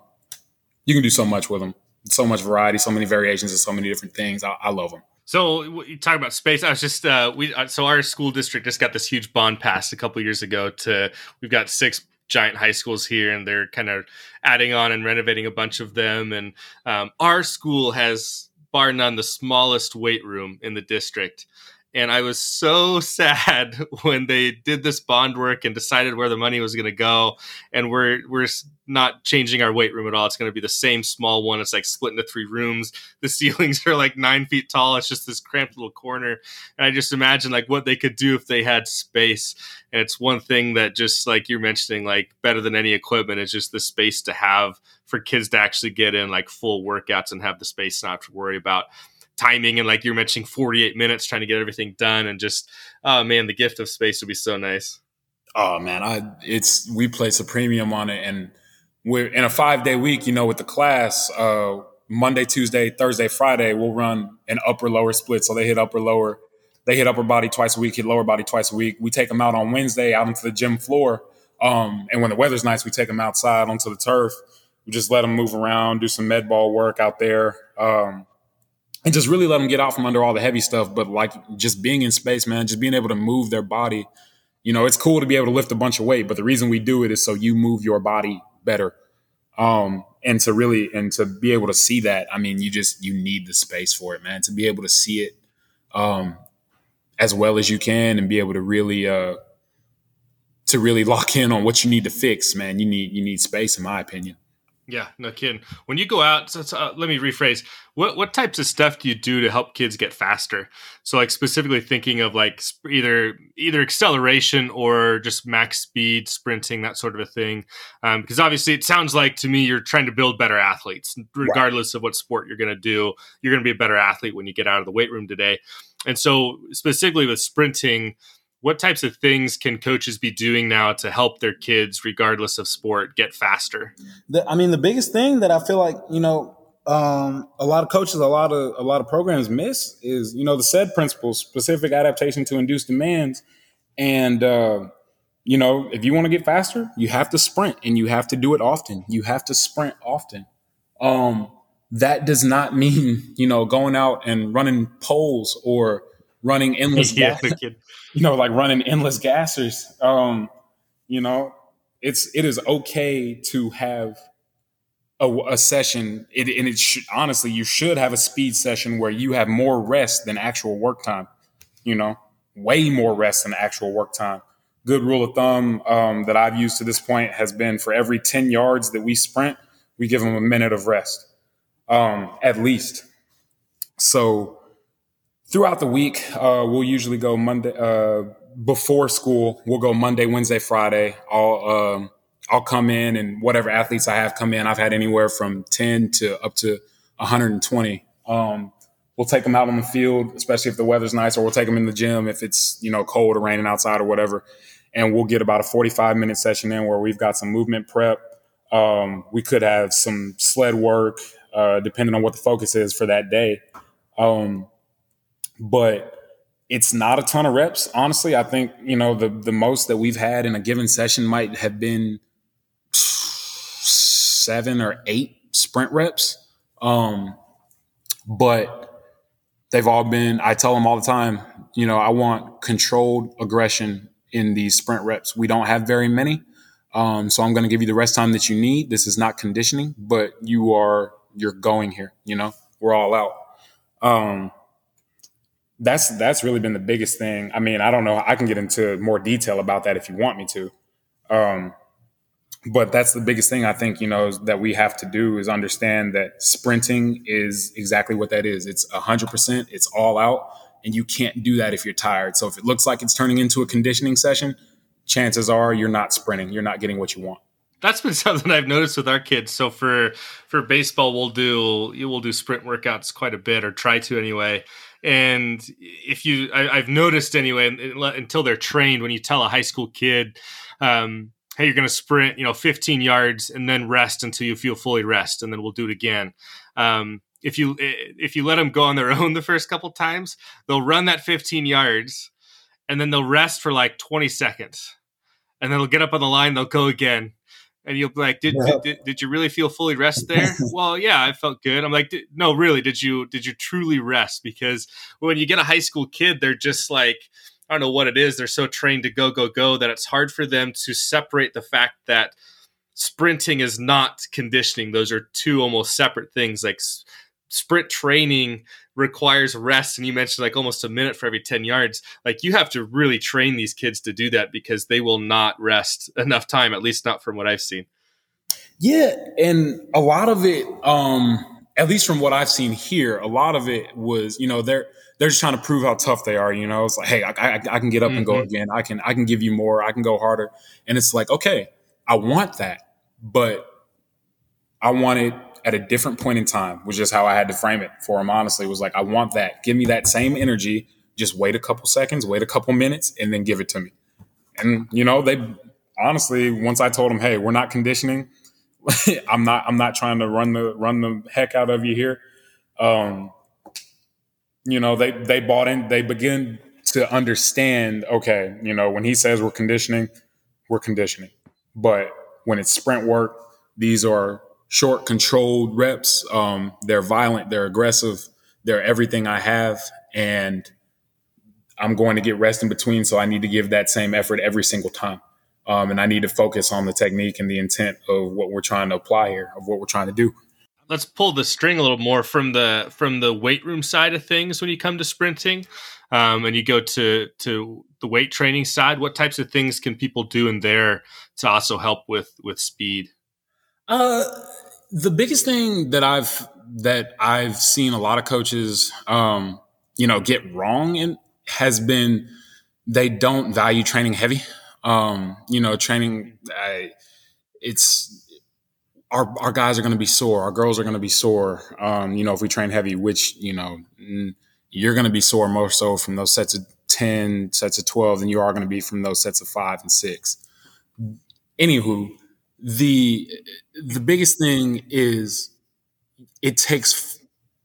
you can do so much with them. So much variety, so many variations, and so many different things. I, I love them. So you talk about space. I was just uh, we uh, so our school district just got this huge bond passed a couple years ago. To we've got six giant high schools here, and they're kind of adding on and renovating a bunch of them. And um, our school has bar none the smallest weight room in the district and I was so sad when they did this bond work and decided where the money was going to go. And we're we're not changing our weight room at all. It's going to be the same small one. It's like split into three rooms. The ceilings are like nine feet tall. It's just this cramped little corner. And I just imagine like what they could do if they had space. And it's one thing that just like you're mentioning, like better than any equipment is just the space to have for kids to actually get in like full workouts and have the space not to worry about timing and like you're mentioning 48 minutes trying to get everything done and just oh man the gift of space would be so nice. Oh man i it's we place a premium on it and we're in a five day week you know with the class uh monday tuesday thursday friday we'll run an upper lower split. So they hit upper lower they hit upper body twice a week hit lower body twice a week. We take them out on wednesday out into the gym floor um and when the weather's nice we take them outside onto the turf. We just let them move around do some med ball work out there um and just really let them get out from under all the heavy stuff. But like just being in space, man, just being able to move their body. You know, it's cool to be able to lift a bunch of weight, but the reason we do it is so you move your body better. Um, and to really and to be able to see that, I mean, you just you need the space for it, man. To be able to see it um, as well as you can and be able to really uh, to really lock in on what you need to fix, man. You need you need space, in my opinion. Yeah, no kidding. When you go out, so, so, uh, let me rephrase. What what types of stuff do you do to help kids get faster? So, like specifically thinking of like sp- either either acceleration or just max speed, sprinting, that sort of a thing. Because um, obviously, it sounds like to me you're trying to build better athletes, regardless right. of what sport you're going to do. You're going to be a better athlete when you get out of the weight room today. And so, specifically with sprinting what types of things can coaches be doing now to help their kids, regardless of sport, get faster? The, I mean, the biggest thing that I feel like you know um, a lot of coaches, a lot of a lot of programs miss is you know the SAID principles, specific adaptation to induced demands, and uh, you know if you want to get faster, you have to sprint and you have to do it often. You have to sprint often. Um, that does not mean you know going out and running poles or running endless yeah, gas, you know, like running endless gassers. Um, you know, it's it is okay to have a, a session, it, and it should honestly you should have a speed session where you have more rest than actual work time. You know, way more rest than actual work time. Good rule of thumb um, that I've used to this point has been for every ten yards that we sprint, we give them a minute of rest, um, at least. So throughout the week, uh, we'll usually go Monday uh, before school. We'll go Monday, Wednesday, Friday. I'll um, I'll come in and whatever athletes I have come in, I've had anywhere from 10 to up to 120. Um, we'll take them out on the field, especially if the weather's nice, or we'll take them in the gym if it's, you know, cold or raining outside or whatever. And we'll get about a 45 minute session in where we've got some movement prep. Um, we could have some sled work, uh, depending on what the focus is for that day. Um, but it's not a ton of reps. Honestly, I think, you know, the, the most that we've had in a given session might have been seven or eight sprint reps. Um, but they've all been, I tell them all the time, you know, I want controlled aggression in these sprint reps. We don't have very many. Um, so I'm going to give you the rest time that you need. This is not conditioning, but you are, you're going here, you know, we're all out. Um, that's, that's really been the biggest thing. I mean, I don't know. I can get into more detail about that if you want me to. Um, but that's the biggest thing I think, you know, that we have to do is understand that sprinting is exactly what that is. It's 100%, it's all out, and you can't do that if you're tired. So if it looks like it's turning into a conditioning session, chances are you're not sprinting, you're not getting what you want. That's been something I've noticed with our kids. So for for baseball, we'll do we'll do sprint workouts quite a bit, or try to anyway. And if you, I, have noticed anyway, until they're trained, when you tell a high school kid, um, hey, you're going to sprint, you know, 15 yards and then rest until you feel fully rest, and then we'll do it again. Um, if you if you let them go on their own the first couple times, they'll run that 15 yards, and then they'll rest for like 20 seconds, and then they'll get up on the line, they'll go again, and you'll be like, did, yeah. did, did, you really feel fully rest there? well, yeah, I felt good. I'm like, no, really, did you did you truly rest? Because when you get a high school kid, they're just like I don't know what it is. They're so trained to go, go, go that it's hard for them to separate the fact that sprinting is not conditioning. Those are two almost separate things. Like sprint training requires rest. And you mentioned like almost a minute for every 10 yards. Like you have to really train these kids to do that because they will not rest enough time, at least not from what I've seen. Yeah. And a lot of it, um, at least from what I've seen here, a lot of it was, you know, they're, they're just trying to prove how tough they are. You know, it's like, hey, I, I, I can get up mm-hmm. and go mm-hmm. again. I can I can give you more. I can go harder. And it's like, okay, I want that, but I want it at a different point in time, which is how I had to frame it for him. Honestly, was like, I want that. Give me that same energy. Just wait a couple seconds, wait a couple minutes, and then give it to me. And you know, they honestly, once I told them, hey, we're not conditioning. I'm not. I'm not trying to run the run the heck out of you here. Um, you know, they they bought in, they begin to understand, okay, you know, when he says we're conditioning, we're conditioning. But when it's sprint work, these are short, controlled reps. Um, they're violent, they're aggressive, they're everything I have. And I'm going to get rest in between. So I need to give that same effort every single time. Um, and I need to focus on the technique and the intent of what we're trying to apply here, of what we're trying to do let's pull the string a little more from the from the weight room side of things when you come to sprinting um, and you go to to the weight training side what types of things can people do in there to also help with with speed uh the biggest thing that i've that i've seen a lot of coaches um you know get wrong and has been they don't value training heavy um you know training I, it's our, our guys are going to be sore. Our girls are going to be sore. Um, you know, if we train heavy, which, you know, you're going to be sore more so from those sets of 10, sets of 12 than you are going to be from those sets of five and six. Anywho, the, the biggest thing is it takes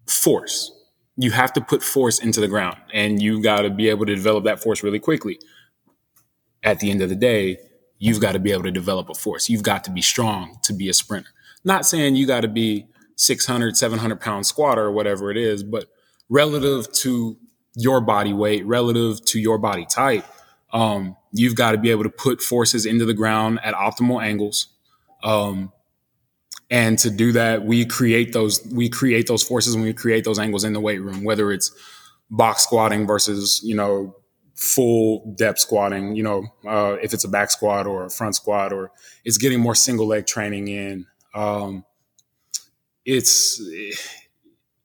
force. You have to put force into the ground and you've got to be able to develop that force really quickly. At the end of the day, you've got to be able to develop a force. You've got to be strong to be a sprinter. Not saying you got to be 600, 700 pound squatter or whatever it is, but relative to your body weight, relative to your body type, um, you've got to be able to put forces into the ground at optimal angles. Um, and to do that, we create those, we create those forces and we create those angles in the weight room, whether it's box squatting versus, you know, full depth squatting, you know, uh, if it's a back squat or a front squat, or it's getting more single leg training in, um, it's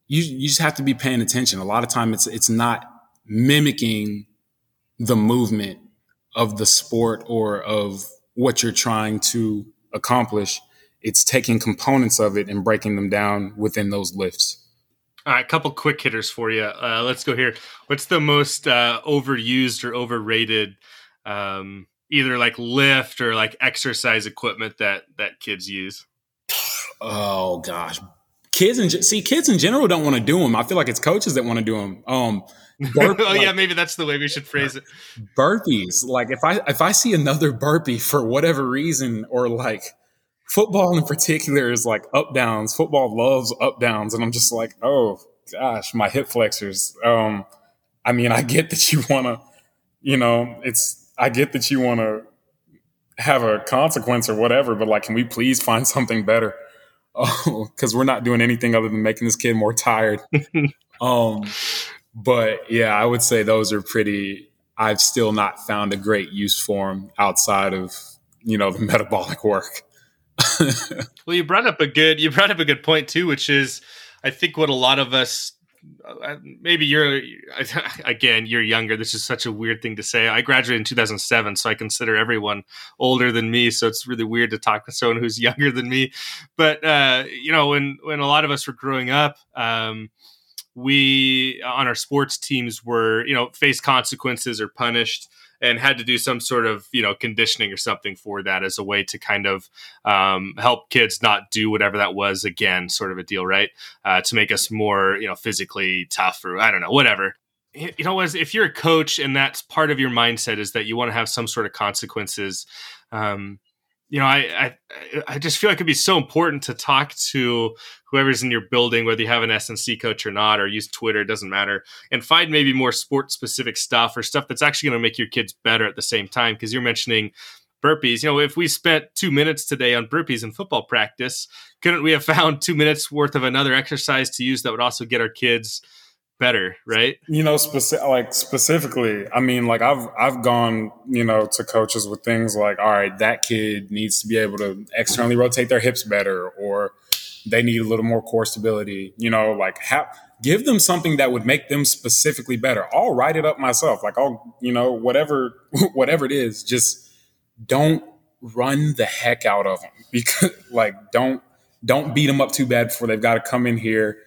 you you just have to be paying attention. A lot of time it's it's not mimicking the movement of the sport or of what you're trying to accomplish. It's taking components of it and breaking them down within those lifts. All right, a couple quick hitters for you. Uh, let's go here. What's the most uh, overused or overrated, um, either like lift or like exercise equipment that that kids use? Oh gosh, kids and see kids in general don't want to do them. I feel like it's coaches that want to do them. Um, burp, oh like, yeah, maybe that's the way we should phrase it. Burpees. Like if I if I see another burpee for whatever reason, or like football in particular is like up downs. Football loves up downs, and I'm just like, oh gosh, my hip flexors. Um, I mean, I get that you want to, you know, it's I get that you want to have a consequence or whatever, but like, can we please find something better? Oh, because we're not doing anything other than making this kid more tired. um, but yeah, I would say those are pretty. I've still not found a great use for them outside of you know the metabolic work. well, you brought up a good you brought up a good point too, which is I think what a lot of us uh, maybe you're again you're younger this is such a weird thing to say i graduated in 2007 so i consider everyone older than me so it's really weird to talk to someone who's younger than me but uh, you know when when a lot of us were growing up um, we on our sports teams were you know face consequences or punished and had to do some sort of you know conditioning or something for that as a way to kind of um, help kids not do whatever that was again, sort of a deal, right? Uh, to make us more you know physically tough or I don't know whatever. You know, as if you're a coach and that's part of your mindset is that you want to have some sort of consequences. Um, you know, I, I I just feel like it'd be so important to talk to whoever's in your building, whether you have an SNC coach or not, or use Twitter, it doesn't matter, and find maybe more sports specific stuff or stuff that's actually going to make your kids better at the same time. Because you're mentioning burpees. You know, if we spent two minutes today on burpees in football practice, couldn't we have found two minutes worth of another exercise to use that would also get our kids better, right? You know, specific like specifically, I mean, like I've I've gone, you know, to coaches with things like, all right, that kid needs to be able to externally rotate their hips better, or they need a little more core stability. You know, like have give them something that would make them specifically better. I'll write it up myself. Like I'll, you know, whatever whatever it is, just don't run the heck out of them because like don't don't beat them up too bad before they've got to come in here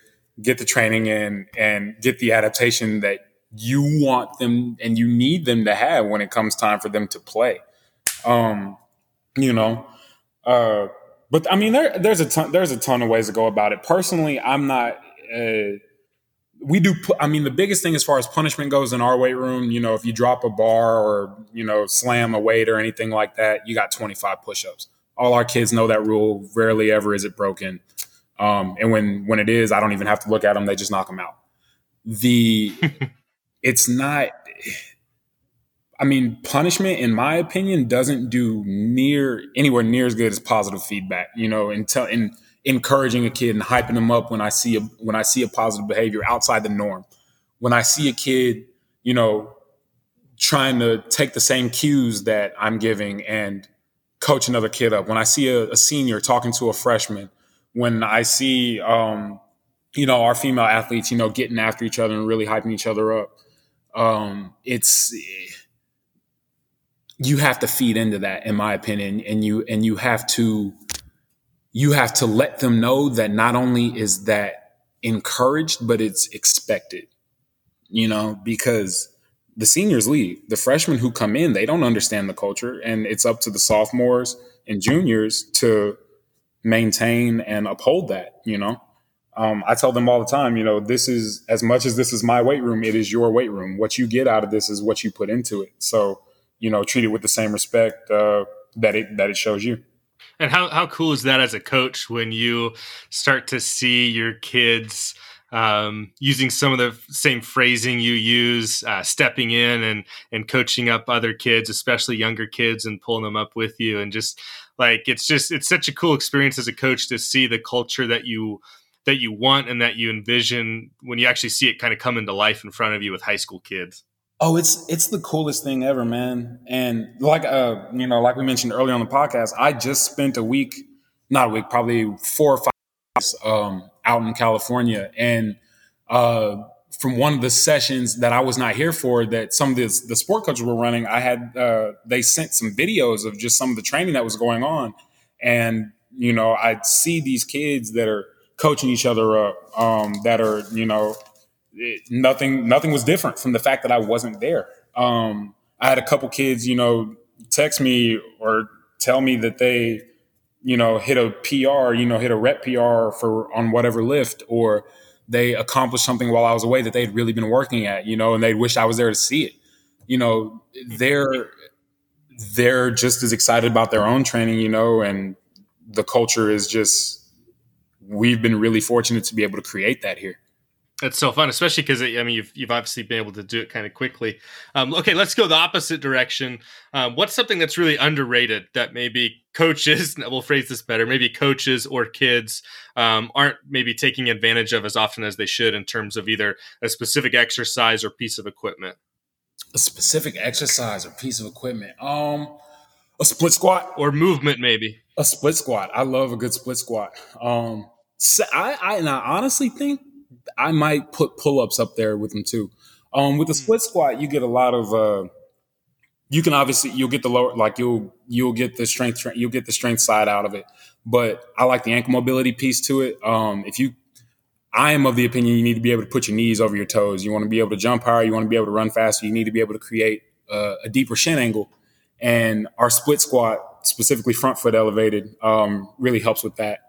get the training in and get the adaptation that you want them and you need them to have when it comes time for them to play. Um, you know, uh, but I mean, there, there's a ton, there's a ton of ways to go about it. Personally, I'm not, uh, we do, I mean, the biggest thing as far as punishment goes in our weight room, you know, if you drop a bar or, you know, slam a weight or anything like that, you got 25 push-ups. All our kids know that rule. Rarely ever is it broken. Um, and when when it is, I don't even have to look at them; they just knock them out. The it's not. I mean, punishment, in my opinion, doesn't do near anywhere near as good as positive feedback. You know, and tell and encouraging a kid and hyping them up when I see a when I see a positive behavior outside the norm. When I see a kid, you know, trying to take the same cues that I'm giving and coach another kid up. When I see a, a senior talking to a freshman when I see, um, you know, our female athletes, you know, getting after each other and really hyping each other up, um, it's you have to feed into that, in my opinion, and you and you have to you have to let them know that not only is that encouraged, but it's expected. You know, because the seniors leave, the freshmen who come in, they don't understand the culture, and it's up to the sophomores and juniors to maintain and uphold that, you know? Um, I tell them all the time, you know, this is as much as this is my weight room, it is your weight room. What you get out of this is what you put into it. So, you know, treat it with the same respect uh, that it that it shows you. And how how cool is that as a coach when you start to see your kids um, using some of the same phrasing you use, uh, stepping in and and coaching up other kids, especially younger kids, and pulling them up with you, and just like it's just it's such a cool experience as a coach to see the culture that you that you want and that you envision when you actually see it kind of come into life in front of you with high school kids. Oh, it's it's the coolest thing ever, man. And like uh, you know, like we mentioned earlier on the podcast, I just spent a week, not a week, probably four or five days, um, out in California, and uh, from one of the sessions that I was not here for that some of the, the sport coaches were running, I had uh, they sent some videos of just some of the training that was going on, And, you know, I see these kids that are coaching each other up, um, that are, you know, it, nothing, nothing was different from the fact that I wasn't there. Um, I had a couple kids, you know, text me or tell me that they, you know, hit a PR, you know, hit a rep PR for on whatever lift, or they accomplished something while I was away that they'd really been working at, you know, and they wished I was there to see it. You know, they're they're just as excited about their own training, you know, and the culture is just we've been really fortunate to be able to create that here. That's so fun, especially because I mean you've you've obviously been able to do it kind of quickly. Um, okay, let's go the opposite direction. Um, what's something that's really underrated that maybe coaches, we'll phrase this better, maybe coaches or kids um, aren't maybe taking advantage of as often as they should in terms of either a specific exercise or piece of equipment. A specific exercise or piece of equipment. Um, a split squat or movement, maybe. A split squat. I love a good split squat. Um, so I, I and I honestly think I might put pull ups up there with them too. Um, with the hmm. split squat, you get a lot of. Uh, you can obviously you'll get the lower like you'll you'll get the strength you'll get the strength side out of it, but I like the ankle mobility piece to it. Um, if you, I am of the opinion you need to be able to put your knees over your toes. You want to be able to jump higher. You want to be able to run faster. You need to be able to create a, a deeper shin angle, and our split squat, specifically front foot elevated, um, really helps with that.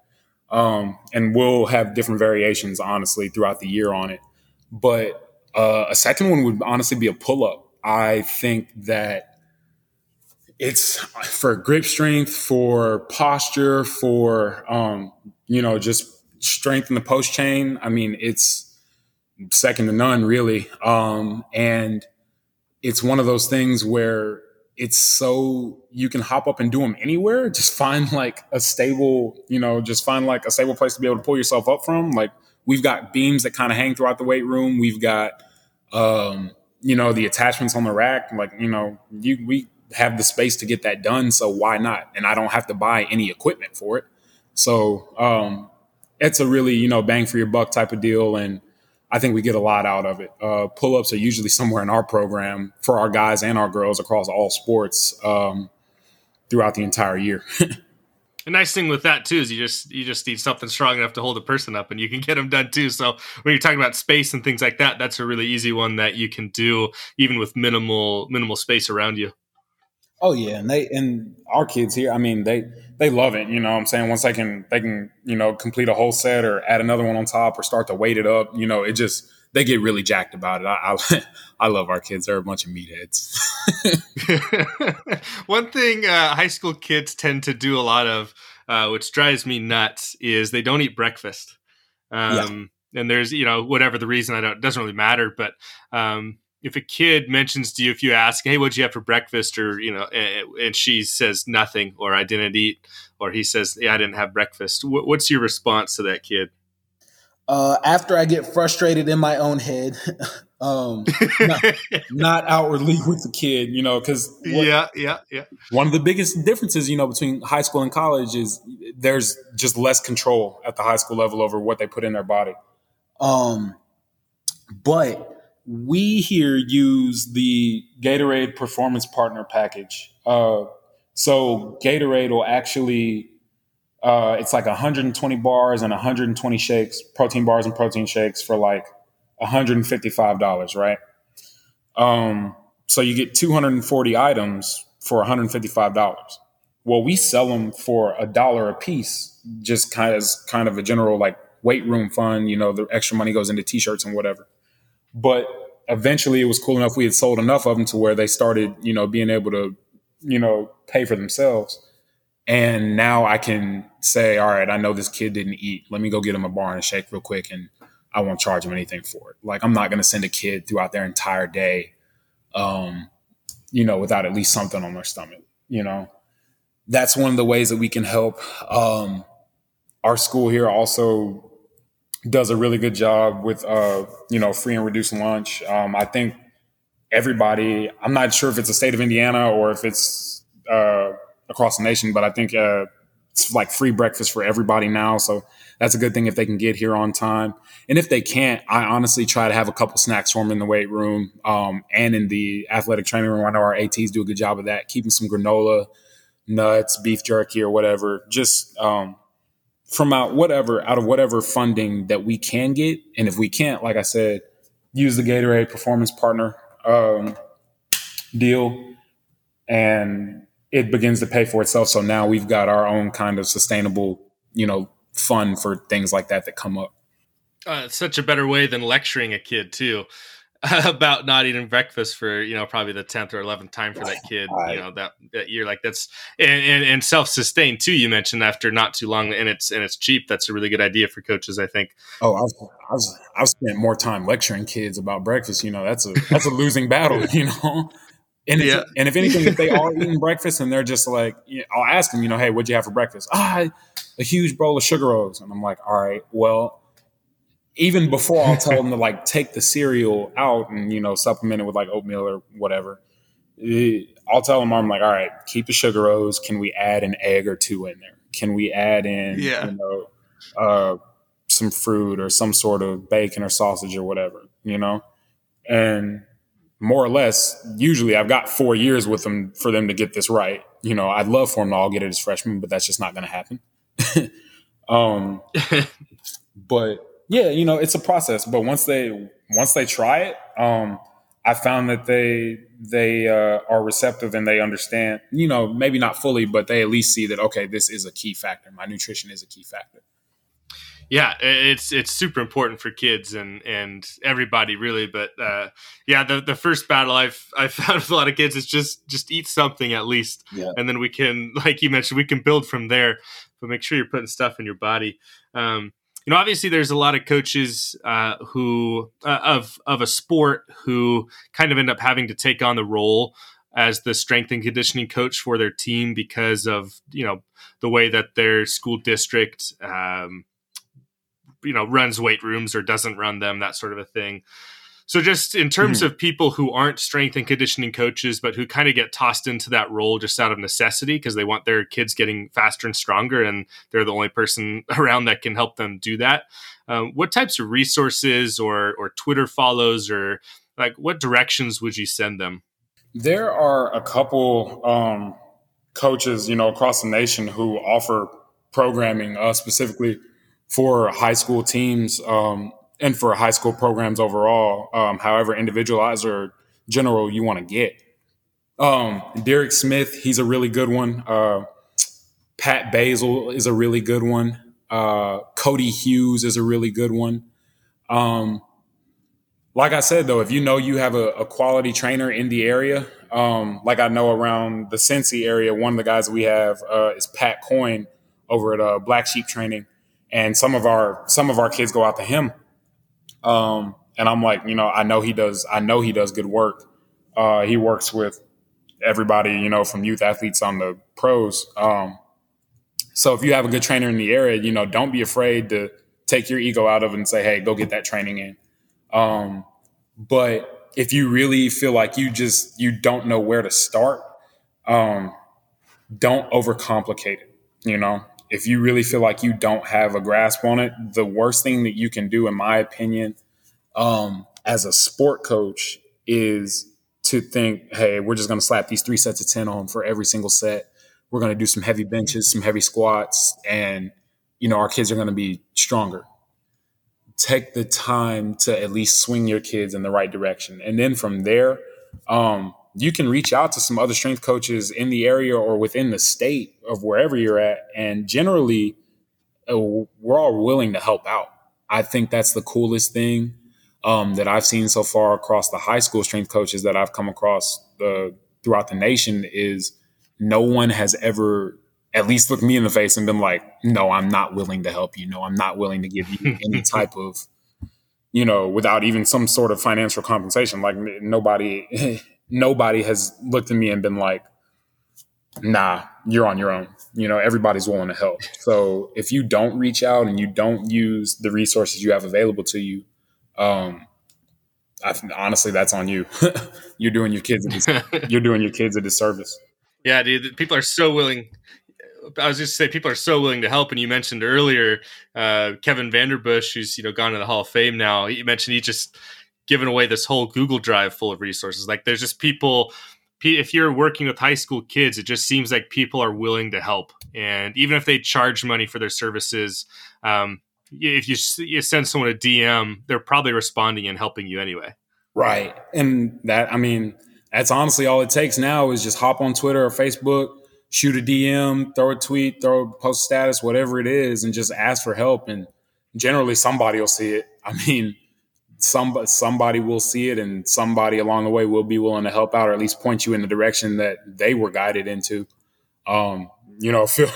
Um, and we'll have different variations, honestly, throughout the year on it. But uh, a second one would honestly be a pull up. I think that it's for grip strength, for posture, for um, you know, just strength in the post chain. I mean, it's second to none, really. Um, and it's one of those things where it's so you can hop up and do them anywhere. Just find like a stable, you know, just find like a stable place to be able to pull yourself up from. Like we've got beams that kind of hang throughout the weight room. We've got, um, you know, the attachments on the rack. Like, you know, you, we have the space to get that done. So why not? And I don't have to buy any equipment for it. So, um, it's a really, you know, bang for your buck type of deal. And, I think we get a lot out of it. Uh, pull ups are usually somewhere in our program for our guys and our girls across all sports um, throughout the entire year. the nice thing with that too is you just you just need something strong enough to hold a person up, and you can get them done too. So when you're talking about space and things like that, that's a really easy one that you can do even with minimal minimal space around you. Oh yeah, and they and our kids here, I mean, they they love it. You know, what I'm saying once they can they can you know complete a whole set or add another one on top or start to weight it up. You know, it just they get really jacked about it. I I, I love our kids. They're a bunch of meatheads. one thing uh, high school kids tend to do a lot of, uh, which drives me nuts, is they don't eat breakfast. Um, yeah. And there's you know whatever the reason I don't it doesn't really matter, but um, if a kid mentions to you if you ask hey what'd you have for breakfast? or you know and she says nothing or i didn't eat or he says yeah i didn't have breakfast. What's your response to that kid? Uh, after i get frustrated in my own head um, not, not, outwardly with the kid you know because yeah yeah yeah. one of the biggest differences you know between high school and college is there's just less control at the high school level over what they put in their body. Um but we here use the Gatorade Performance Partner package. Uh, so Gatorade will actually, uh, it's like 120 bars and 120 shakes, protein bars and protein shakes for like $155, right? Um, so you get 240 items for $155. Well, we sell them for a dollar a piece, just kind of as kind of a general like weight room fund. You know, the extra money goes into t-shirts and whatever. But eventually it was cool enough. We had sold enough of them to where they started, you know, being able to, you know, pay for themselves. And now I can say, all right, I know this kid didn't eat. Let me go get him a bar and a shake real quick and I won't charge him anything for it. Like I'm not going to send a kid throughout their entire day, um, you know, without at least something on their stomach, you know. That's one of the ways that we can help. Um, our school here also does a really good job with uh, you know free and reduced lunch. Um, I think everybody. I'm not sure if it's a state of Indiana or if it's uh, across the nation, but I think uh, it's like free breakfast for everybody now. So that's a good thing if they can get here on time. And if they can't, I honestly try to have a couple snacks for them in the weight room um, and in the athletic training room. I know our ATs do a good job of that, keeping some granola, nuts, beef jerky, or whatever. Just um, from out whatever out of whatever funding that we can get, and if we can't, like I said, use the Gatorade Performance Partner um, deal, and it begins to pay for itself. So now we've got our own kind of sustainable, you know, fund for things like that that come up. Uh, such a better way than lecturing a kid too. about not eating breakfast for you know probably the 10th or 11th time for that kid you know that that year. Like that's and, and, and self-sustained too you mentioned after not too long and it's and it's cheap. That's a really good idea for coaches i think. Oh i've i've, I've spent more time lecturing kids about breakfast you know that's a that's a losing battle you know? And yeah. and if anything if they are eating breakfast and they're just like you know, i'll ask them you know hey what'd you have for breakfast? Ah a huge bowl of sugar rolls. And i'm like all right well even before I'll tell them to like take the cereal out and you know supplement it with like oatmeal or whatever. Eh, I'll tell them I'm like, all right, keep the sugar rose. Can we add an egg or two in there? Can we add in, yeah. you know, uh, some fruit or some sort of bacon or sausage or whatever, you know? And more or less, usually I've got four years with them for them to get this right. You know, I'd love for them to all get it as freshmen, but that's just not going to happen. um, but yeah, you know, it's a process, but once they once they try it, um, I found that they they uh, are receptive and they understand. You know, maybe not fully, but they at least see that okay, this is a key factor. My nutrition is a key factor. Yeah, it's it's super important for kids and and everybody really. But uh, yeah, the the first battle I've I've found with a lot of kids is just just eat something at least, yeah. and then we can, like you mentioned, we can build from there. But make sure you're putting stuff in your body. Um, you know, obviously, there's a lot of coaches uh, who uh, of of a sport who kind of end up having to take on the role as the strength and conditioning coach for their team because of you know the way that their school district um, you know runs weight rooms or doesn't run them, that sort of a thing. So, just in terms mm-hmm. of people who aren't strength and conditioning coaches, but who kind of get tossed into that role just out of necessity because they want their kids getting faster and stronger, and they're the only person around that can help them do that. Um, what types of resources or or Twitter follows or like what directions would you send them? There are a couple um, coaches, you know, across the nation who offer programming uh, specifically for high school teams. Um, and for high school programs overall, um, however individualized or general you want to get. Um, Derek Smith, he's a really good one. Uh, Pat Basil is a really good one. Uh, Cody Hughes is a really good one. Um, like I said, though, if you know you have a, a quality trainer in the area, um, like I know around the Cincy area, one of the guys we have uh, is Pat Coyne over at uh, Black Sheep Training, and some of our some of our kids go out to him um, and I'm like, you know, I know he does. I know he does good work. Uh, he works with everybody, you know, from youth athletes on the pros. Um, so if you have a good trainer in the area, you know, don't be afraid to take your ego out of it and say, hey, go get that training in. Um, but if you really feel like you just you don't know where to start, um, don't overcomplicate it. You know, if you really feel like you don't have a grasp on it, the worst thing that you can do, in my opinion, um, as a sport coach, is to think, hey, we're just going to slap these three sets of 10 on for every single set. We're going to do some heavy benches, some heavy squats, and, you know, our kids are going to be stronger. Take the time to at least swing your kids in the right direction. And then from there, um, you can reach out to some other strength coaches in the area or within the state of wherever you're at. And generally, uh, we're all willing to help out. I think that's the coolest thing um, that I've seen so far across the high school strength coaches that I've come across uh, throughout the nation is no one has ever at least looked me in the face and been like, no, I'm not willing to help you. No, I'm not willing to give you any type of, you know, without even some sort of financial compensation. Like nobody, nobody has looked at me and been like, nah, you're on your own. You know, everybody's willing to help. So if you don't reach out and you don't use the resources you have available to you, um, I honestly, that's on you. you're doing your kids a dis- you're doing your kids a disservice. Yeah, dude. People are so willing. I was just say people are so willing to help. And you mentioned earlier uh, Kevin Vanderbush, who's you know gone to the Hall of Fame now. You mentioned he just given away this whole Google Drive full of resources. Like there's just people if you're working with high school kids, it just seems like people are willing to help, and even if they charge money for their services, um, if you, you send someone a DM, they're probably responding and helping you anyway. Right, and that I mean, that's honestly all it takes now is just hop on Twitter or Facebook, shoot a DM, throw a tweet, throw a post status, whatever it is, and just ask for help. And generally, somebody will see it. I mean some somebody will see it and somebody along the way will be willing to help out or at least point you in the direction that they were guided into. Um, you know, feel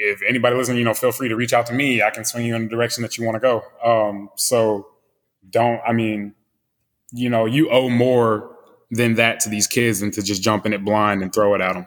if anybody listening, you know, feel free to reach out to me. I can swing you in the direction that you want to go. Um, so don't, I mean, you know, you owe more than that to these kids than to just jump in it blind and throw it at them.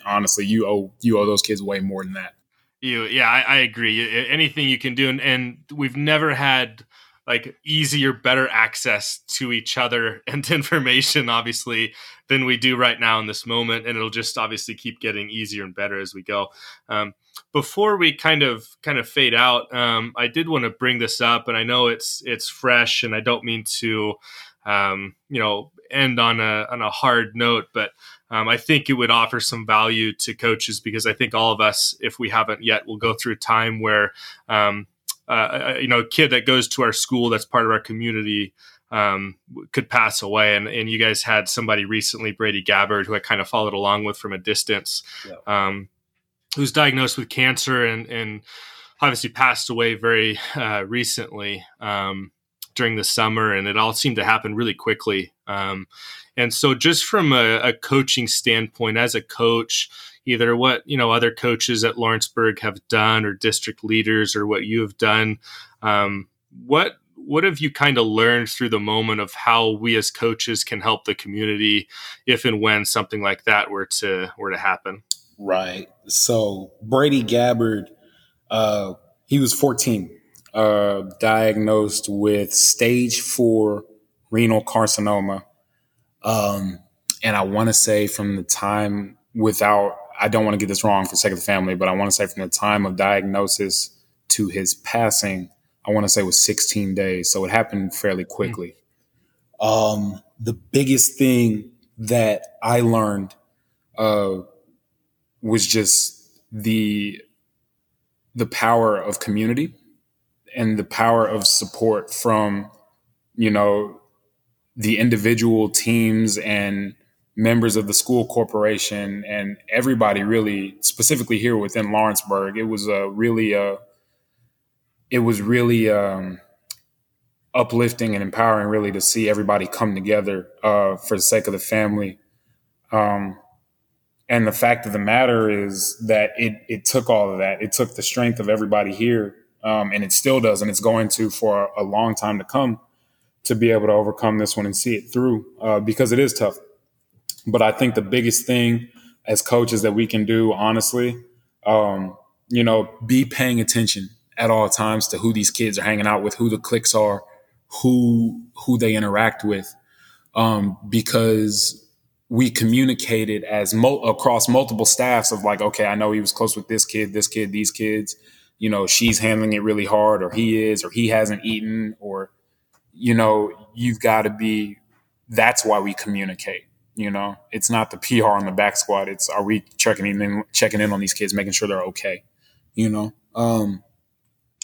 Honestly, you owe you owe those kids way more than that. You, yeah, I, I agree. Anything you can do, and, and we've never had like easier, better access to each other and information, obviously, than we do right now in this moment. And it'll just obviously keep getting easier and better as we go. Um, before we kind of kind of fade out, um, I did want to bring this up, and I know it's it's fresh, and I don't mean to, um, you know, end on a on a hard note, but um, I think it would offer some value to coaches because I think all of us, if we haven't yet, will go through a time where um, uh, you know, a kid that goes to our school that's part of our community um, could pass away. And, and you guys had somebody recently, Brady Gabbard, who I kind of followed along with from a distance, yeah. um, who's diagnosed with cancer and, and obviously passed away very uh, recently um, during the summer. And it all seemed to happen really quickly. Um, and so, just from a, a coaching standpoint, as a coach, either what you know other coaches at Lawrenceburg have done, or district leaders, or what you have done. Um, what what have you kind of learned through the moment of how we as coaches can help the community if and when something like that were to were to happen? Right. So Brady Gabbard, uh, he was 14, uh, diagnosed with stage four renal carcinoma. Um, and I want to say from the time without I don't want to get this wrong for the sake of the family, but I want to say from the time of diagnosis to his passing, I want to say was 16 days. So it happened fairly quickly. Mm-hmm. Um, the biggest thing that I learned uh, was just the the power of community and the power of support from you know the individual teams and members of the school corporation and everybody really specifically here within Lawrenceburg. It was a really a uh, it was really um, uplifting and empowering really to see everybody come together uh, for the sake of the family. Um, and the fact of the matter is that it it took all of that. It took the strength of everybody here, um, and it still does, and it's going to for a, a, long time to come to be able to overcome this one and see it through uh, because it is tough. But I think the biggest thing as coaches that we can do, honestly, um, you know, be paying attention at all times to who these kids are hanging out with, who the cliques are, who who they interact with, um, because we communicated as across multiple staffs of like, okay, I know he was close with this kid, this kid, these kids. You know, she's handling it really hard, or he is, or he hasn't eaten, or you know, you've got to be. That's why we communicate you know, it's not the PR on the back squad. It's are we checking in, checking in on these kids, making sure they're okay. You know, um,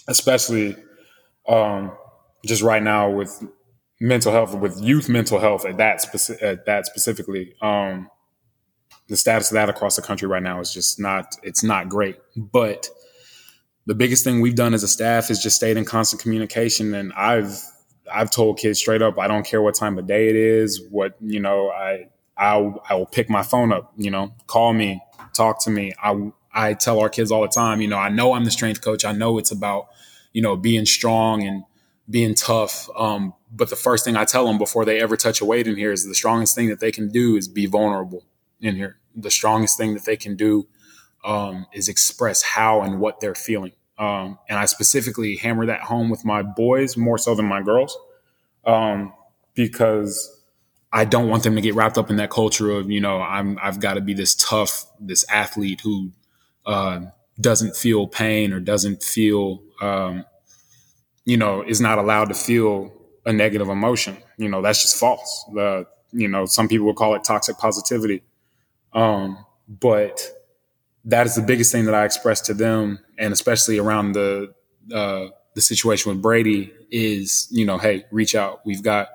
especially um, just right now with mental health, with youth mental health at that speci- at that specifically. Um, the status of that across the country right now is just not it's not great. But the biggest thing we've done as a staff is just stayed in constant communication, and I've I've told kids straight up, I don't care what time of day it is, what you know, I I'll, I will pick my phone up, you know, call me, talk to me. I, I tell our kids all the time, you know, I know I'm the strength coach. I know it's about, you know, being strong and being tough. Um, but the first thing I tell them before they ever touch a weight in here is the strongest thing that they can do is be vulnerable in here. The strongest thing that they can do um, is express how and what they're feeling. Um, and I specifically hammer that home with my boys more so than my girls um, because I don't want them to get wrapped up in that culture of you know I'm I've got to be this tough this athlete who uh, doesn't feel pain or doesn't feel um, you know is not allowed to feel a negative emotion. You know that's just false. The you know, some people would call it toxic positivity. Um, but that is the biggest thing that I express to them, and especially around the uh, the situation with Brady is, you know, hey, reach out. We've got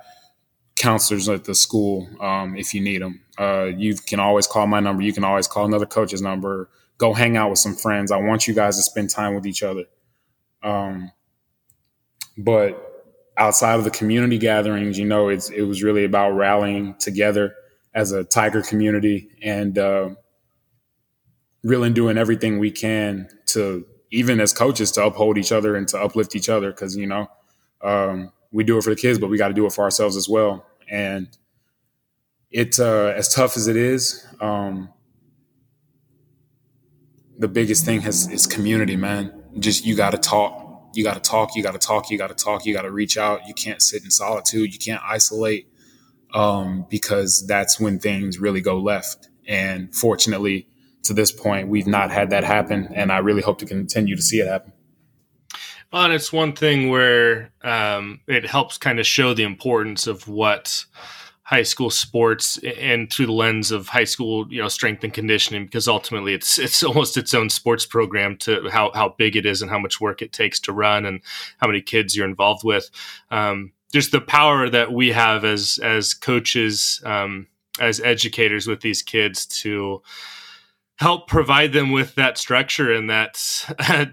counselors at the school um, if you need them. Uh, you can always call my number. You can always call another coach's number. Go hang out with some friends. I want you guys to spend time with each other. Um, but outside of the community gatherings, you know, it's it was really about rallying together as a Tiger community and uh, really doing everything we can to even as coaches to uphold each other and to uplift each other because you know um, we do it for the kids, but we got to do it for ourselves as well. And it's uh, as tough as it is. Um, the biggest thing has is community, man. Just you got to talk. You got to talk. You got to talk. You got to talk. You got to reach out. You can't sit in solitude. You can't isolate um, because that's when things really go left. And fortunately, to this point, we've not had that happen, and I really hope to continue to see it happen. Well, and it's one thing where um, it helps kind of show the importance of what high school sports and through the lens of high school, you know, strength and conditioning, because ultimately it's it's almost its own sports program to how how big it is and how much work it takes to run and how many kids you're involved with. Um, just the power that we have as as coaches, um, as educators with these kids to help provide them with that structure and that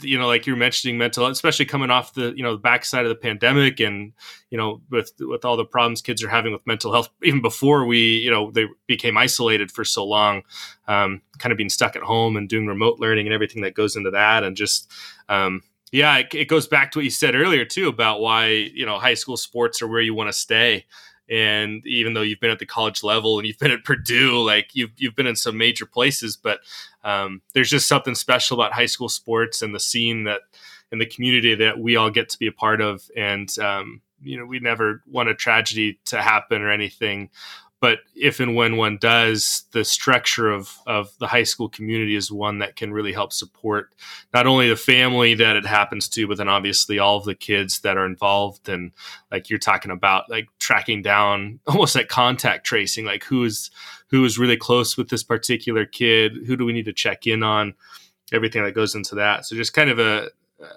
you know like you're mentioning mental especially coming off the you know the backside of the pandemic and you know with with all the problems kids are having with mental health even before we you know they became isolated for so long um, kind of being stuck at home and doing remote learning and everything that goes into that and just um, yeah it, it goes back to what you said earlier too about why you know high school sports are where you want to stay and even though you've been at the college level and you've been at Purdue, like you've you've been in some major places, but um, there's just something special about high school sports and the scene that and the community that we all get to be a part of. And um, you know, we never want a tragedy to happen or anything, but if and when one does, the structure of of the high school community is one that can really help support not only the family that it happens to, but then obviously all of the kids that are involved. And like you're talking about, like tracking down almost like contact tracing, like who's who is really close with this particular kid, who do we need to check in on, everything that goes into that. So just kind of a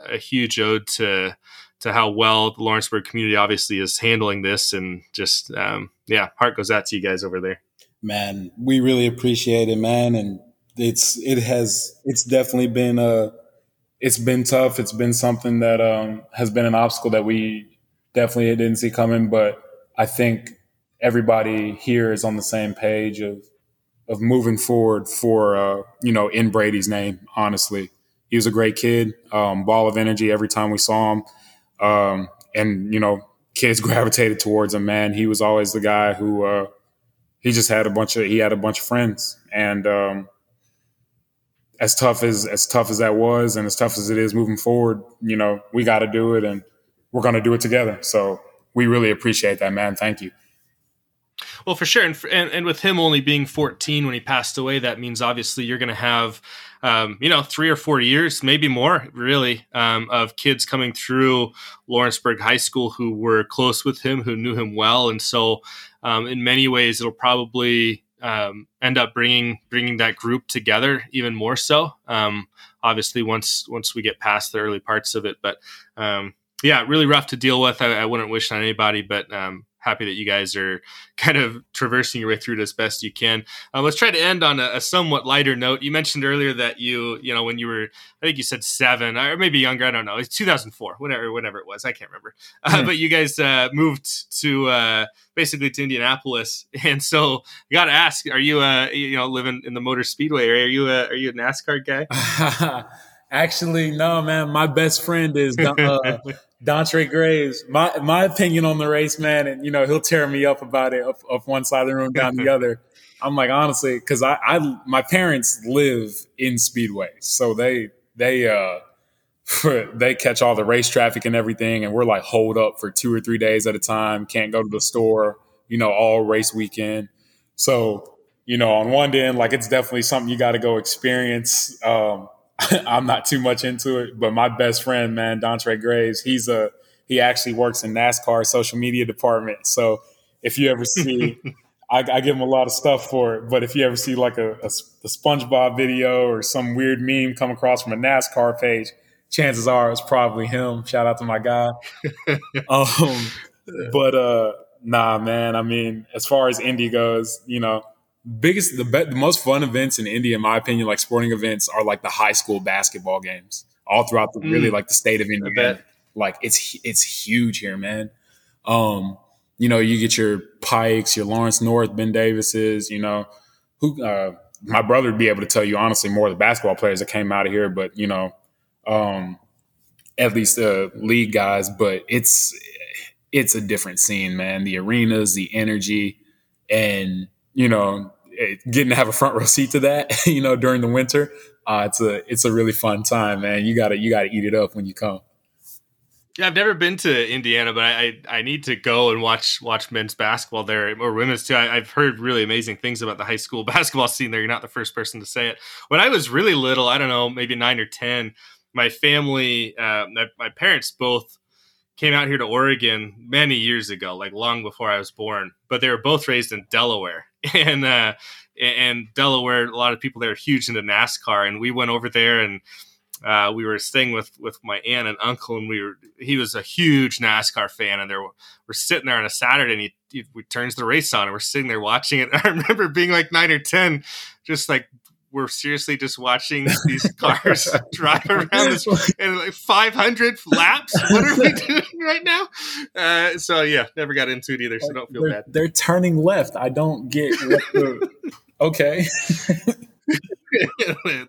a huge ode to to how well the Lawrenceburg community obviously is handling this, and just um, yeah, heart goes out to you guys over there. Man, we really appreciate it, man, and it's it has it's definitely been a it's been tough. It's been something that um, has been an obstacle that we definitely didn't see coming, but I think everybody here is on the same page of of moving forward for uh, you know in Brady's name. Honestly, he was a great kid, um, ball of energy every time we saw him. Um, and you know, kids gravitated towards him. Man, he was always the guy who uh, he just had a bunch of he had a bunch of friends, and um, as tough as as tough as that was, and as tough as it is moving forward, you know, we got to do it, and we're going to do it together. So we really appreciate that, man. Thank you. Well, for sure, and, and, and with him only being 14 when he passed away, that means obviously you're going to have, um, you know, three or four years, maybe more, really, um, of kids coming through Lawrenceburg High School who were close with him, who knew him well, and so um, in many ways, it'll probably um, end up bringing bringing that group together even more so. Um, obviously, once once we get past the early parts of it, but um, yeah, really rough to deal with. I, I wouldn't wish on anybody, but um, happy that you guys are kind of traversing your way through it as best you can. Uh, let's try to end on a, a, somewhat lighter note. You mentioned earlier that you, you know, when you were, I think you said seven or maybe younger. I don't know. It's 2004, whatever, whatever it was. I can't remember. Uh, But you guys uh, moved to uh, basically to Indianapolis, and so I got to ask: Are you, uh, you know, living in the Motor Speedway? Or are you, a, are you a NASCAR guy? Actually, no, man. My best friend is uh, Dontre Graves. My my opinion on the race, man, and you know he'll tear me up about it up, up one side of the room, down the other. I'm like honestly, because I, I my parents live in Speedway, so they they uh they catch all the race traffic and everything, and we're like hold up for two or three days at a time. Can't go to the store, you know, all race weekend. So you know, on one end, like it's definitely something you got to go experience. Um, I'm not too much into it, but my best friend, man, Dontre Graves, he's a he actually works in NASCAR social media department. So if you ever see, I, I, give him a lot of stuff for it. But if you ever see like a, a, a, SpongeBob video or some weird meme come across from a NASCAR page, chances are it's probably him. Shout out to my guy. um, but uh, nah, man. I mean, as far as Indy goes, you know, biggest the, be- the most fun events in India, in my opinion, like sporting events, are like the high school basketball games all throughout the mm. really like the state of Indiana. Like it's it's huge here, man. Um, you know, you get your Pikes, your Lawrence North, Ben Davises, you know, who uh, my brother would be able to tell you honestly more of the basketball players that came out of here, but you know, um, at least the uh, league guys. But it's it's a different scene, man. The arenas, the energy, and you know, getting to have a front row seat to that, you know, during the winter, uh, it's a it's a really fun time, man. You gotta you gotta eat it up when you come. Yeah, I've never been to Indiana, but I, I need to go and watch watch men's basketball there or women's too. I, have heard really amazing things about the high school basketball scene there. You're not the first person to say it. When I was really little, I don't know, maybe nine or ten, my family, uh, my, my parents both came out here to Oregon many years ago, like long before I was born. But they were both raised in Delaware, and uh, and Delaware, a lot of people there are huge into NASCAR, and we went over there and uh, we were staying with with my aunt and uncle, and we were he was a huge NASCAR fan, and there we're sitting there on a Saturday, and he, he, he turns the race on, and we're sitting there watching it. I remember being like nine or ten, just like we're seriously just watching these cars drive around this and like 500 laps. What are we doing right now? Uh, so yeah, never got into it either. So don't feel they're, bad. They're turning left. I don't get. The, okay.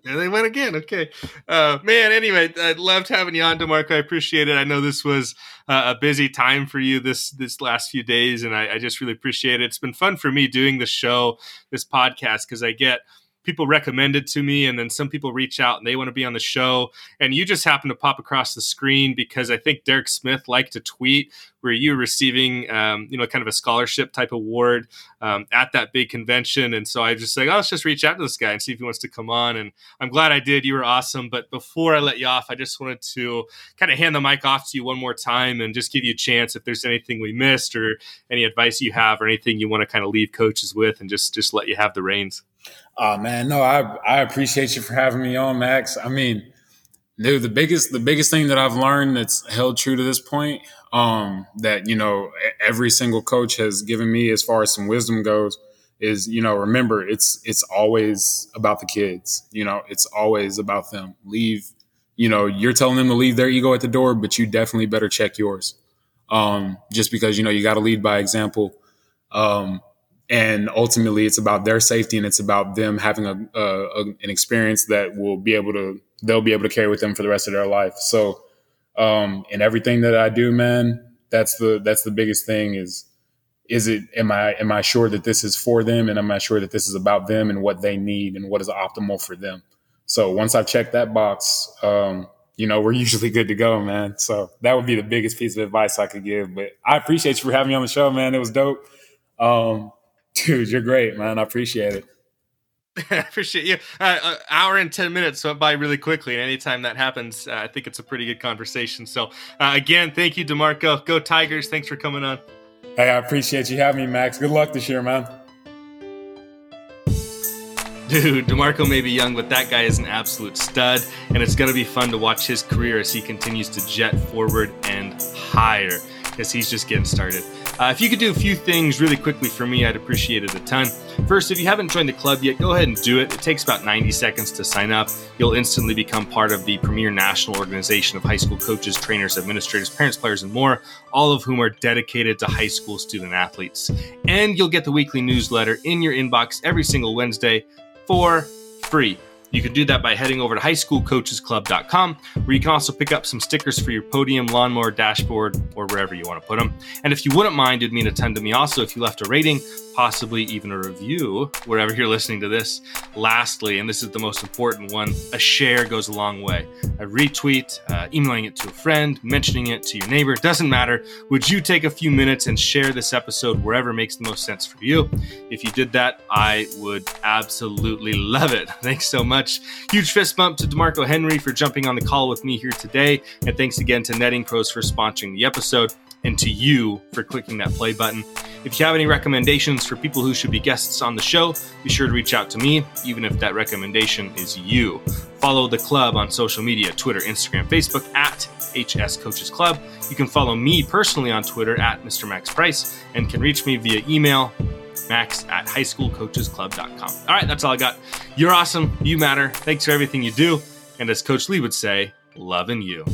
there they went again. Okay, uh, man. Anyway, I loved having you on, DeMarco. I appreciate it. I know this was uh, a busy time for you this this last few days, and I, I just really appreciate it. It's been fun for me doing the show, this podcast, because I get people recommend it to me and then some people reach out and they want to be on the show. And you just happen to pop across the screen because i think derek smith liked to tweet where you were receiving um, you know kind of a scholarship type award um, at that big convention. And so i just like oh, let's just reach out to this guy and see if he wants to come on. And i'm glad i did. You were awesome. But before i let you off i just wanted to kind of hand the mic off to you one more time and just give you a chance if there's anything we missed or any advice you have or anything you want to kind of leave coaches with and just just let you have the reins Oh man, no, I I appreciate you for having me on, Max. I mean, dude, the biggest the biggest thing that I've learned that's held true to this point, um, that you know every single coach has given me as far as some wisdom goes, is you know remember it's it's always about the kids. You know, it's always about them. Leave, you know, you're telling them to leave their ego at the door, but you definitely better check yours. Um, just because you know you got to lead by example. Um, and ultimately it's about their safety and it's about them having a, a, a, an experience that will be able to they'll be able to carry with them for the rest of their life. So um in everything that i do man that's the that's the biggest thing is is it am i am i sure that this is for them? And am i sure that this is about them and what they need and what is optimal for them? So once i check that box um you know we're usually good to go man. So that would be the biggest piece of advice i could give. But i appreciate you for having me on the show man. It was dope. Um Dude, you're great, man. I appreciate it. I appreciate you. Uh, uh, hour and 10 minutes went by really quickly. And anytime that happens, uh, I think it's a pretty good conversation. So, uh, again, thank you, DeMarco. Go Tigers. Thanks for coming on. Hey, I appreciate you having me, Max. Good luck this year, man. Dude, DeMarco may be young, but that guy is an absolute stud. And it's going to be fun to watch his career as he continues to jet forward and higher because he's just getting started. Uh, if you could do a few things really quickly for me, I'd appreciate it a ton. First, if you haven't joined the club yet, go ahead and do it. It takes about 90 seconds to sign up. You'll instantly become part of the premier national organization of high school coaches, trainers, administrators, parents, players, and more, all of whom are dedicated to high school student athletes. And you'll get the weekly newsletter in your inbox every single Wednesday for free. You can do that by heading over to highschoolcoachesclub.com, where you can also pick up some stickers for your podium, lawnmower, dashboard, or wherever you want to put them. And if you wouldn't mind, it'd mean a ton to me also if you left a rating, possibly even a review, wherever you're listening to this. Lastly, and this is the most important one, a share goes a long way. A retweet, uh, emailing it to a friend, mentioning it to your neighbor, doesn't matter. Would you take a few minutes and share this episode wherever makes the most sense for you? If you did that, I would absolutely love it. Thanks so much much. Huge fist bump to DeMarco Henry for jumping on the call with me here today. And thanks again to Netting Pros for sponsoring the episode and to you for clicking that play button. If you have any recommendations for people who should be guests on the show, be sure to reach out to me, even if that recommendation is you. Follow the club on social media Twitter, Instagram, Facebook at HS Coaches Club. You can follow me personally on Twitter at Mr. Max Price and can reach me via email max at highschoolcoachesclub.com. All right, that's all I got. You're awesome. You matter. Thanks for everything you do. And as Coach Lee would say, loving you.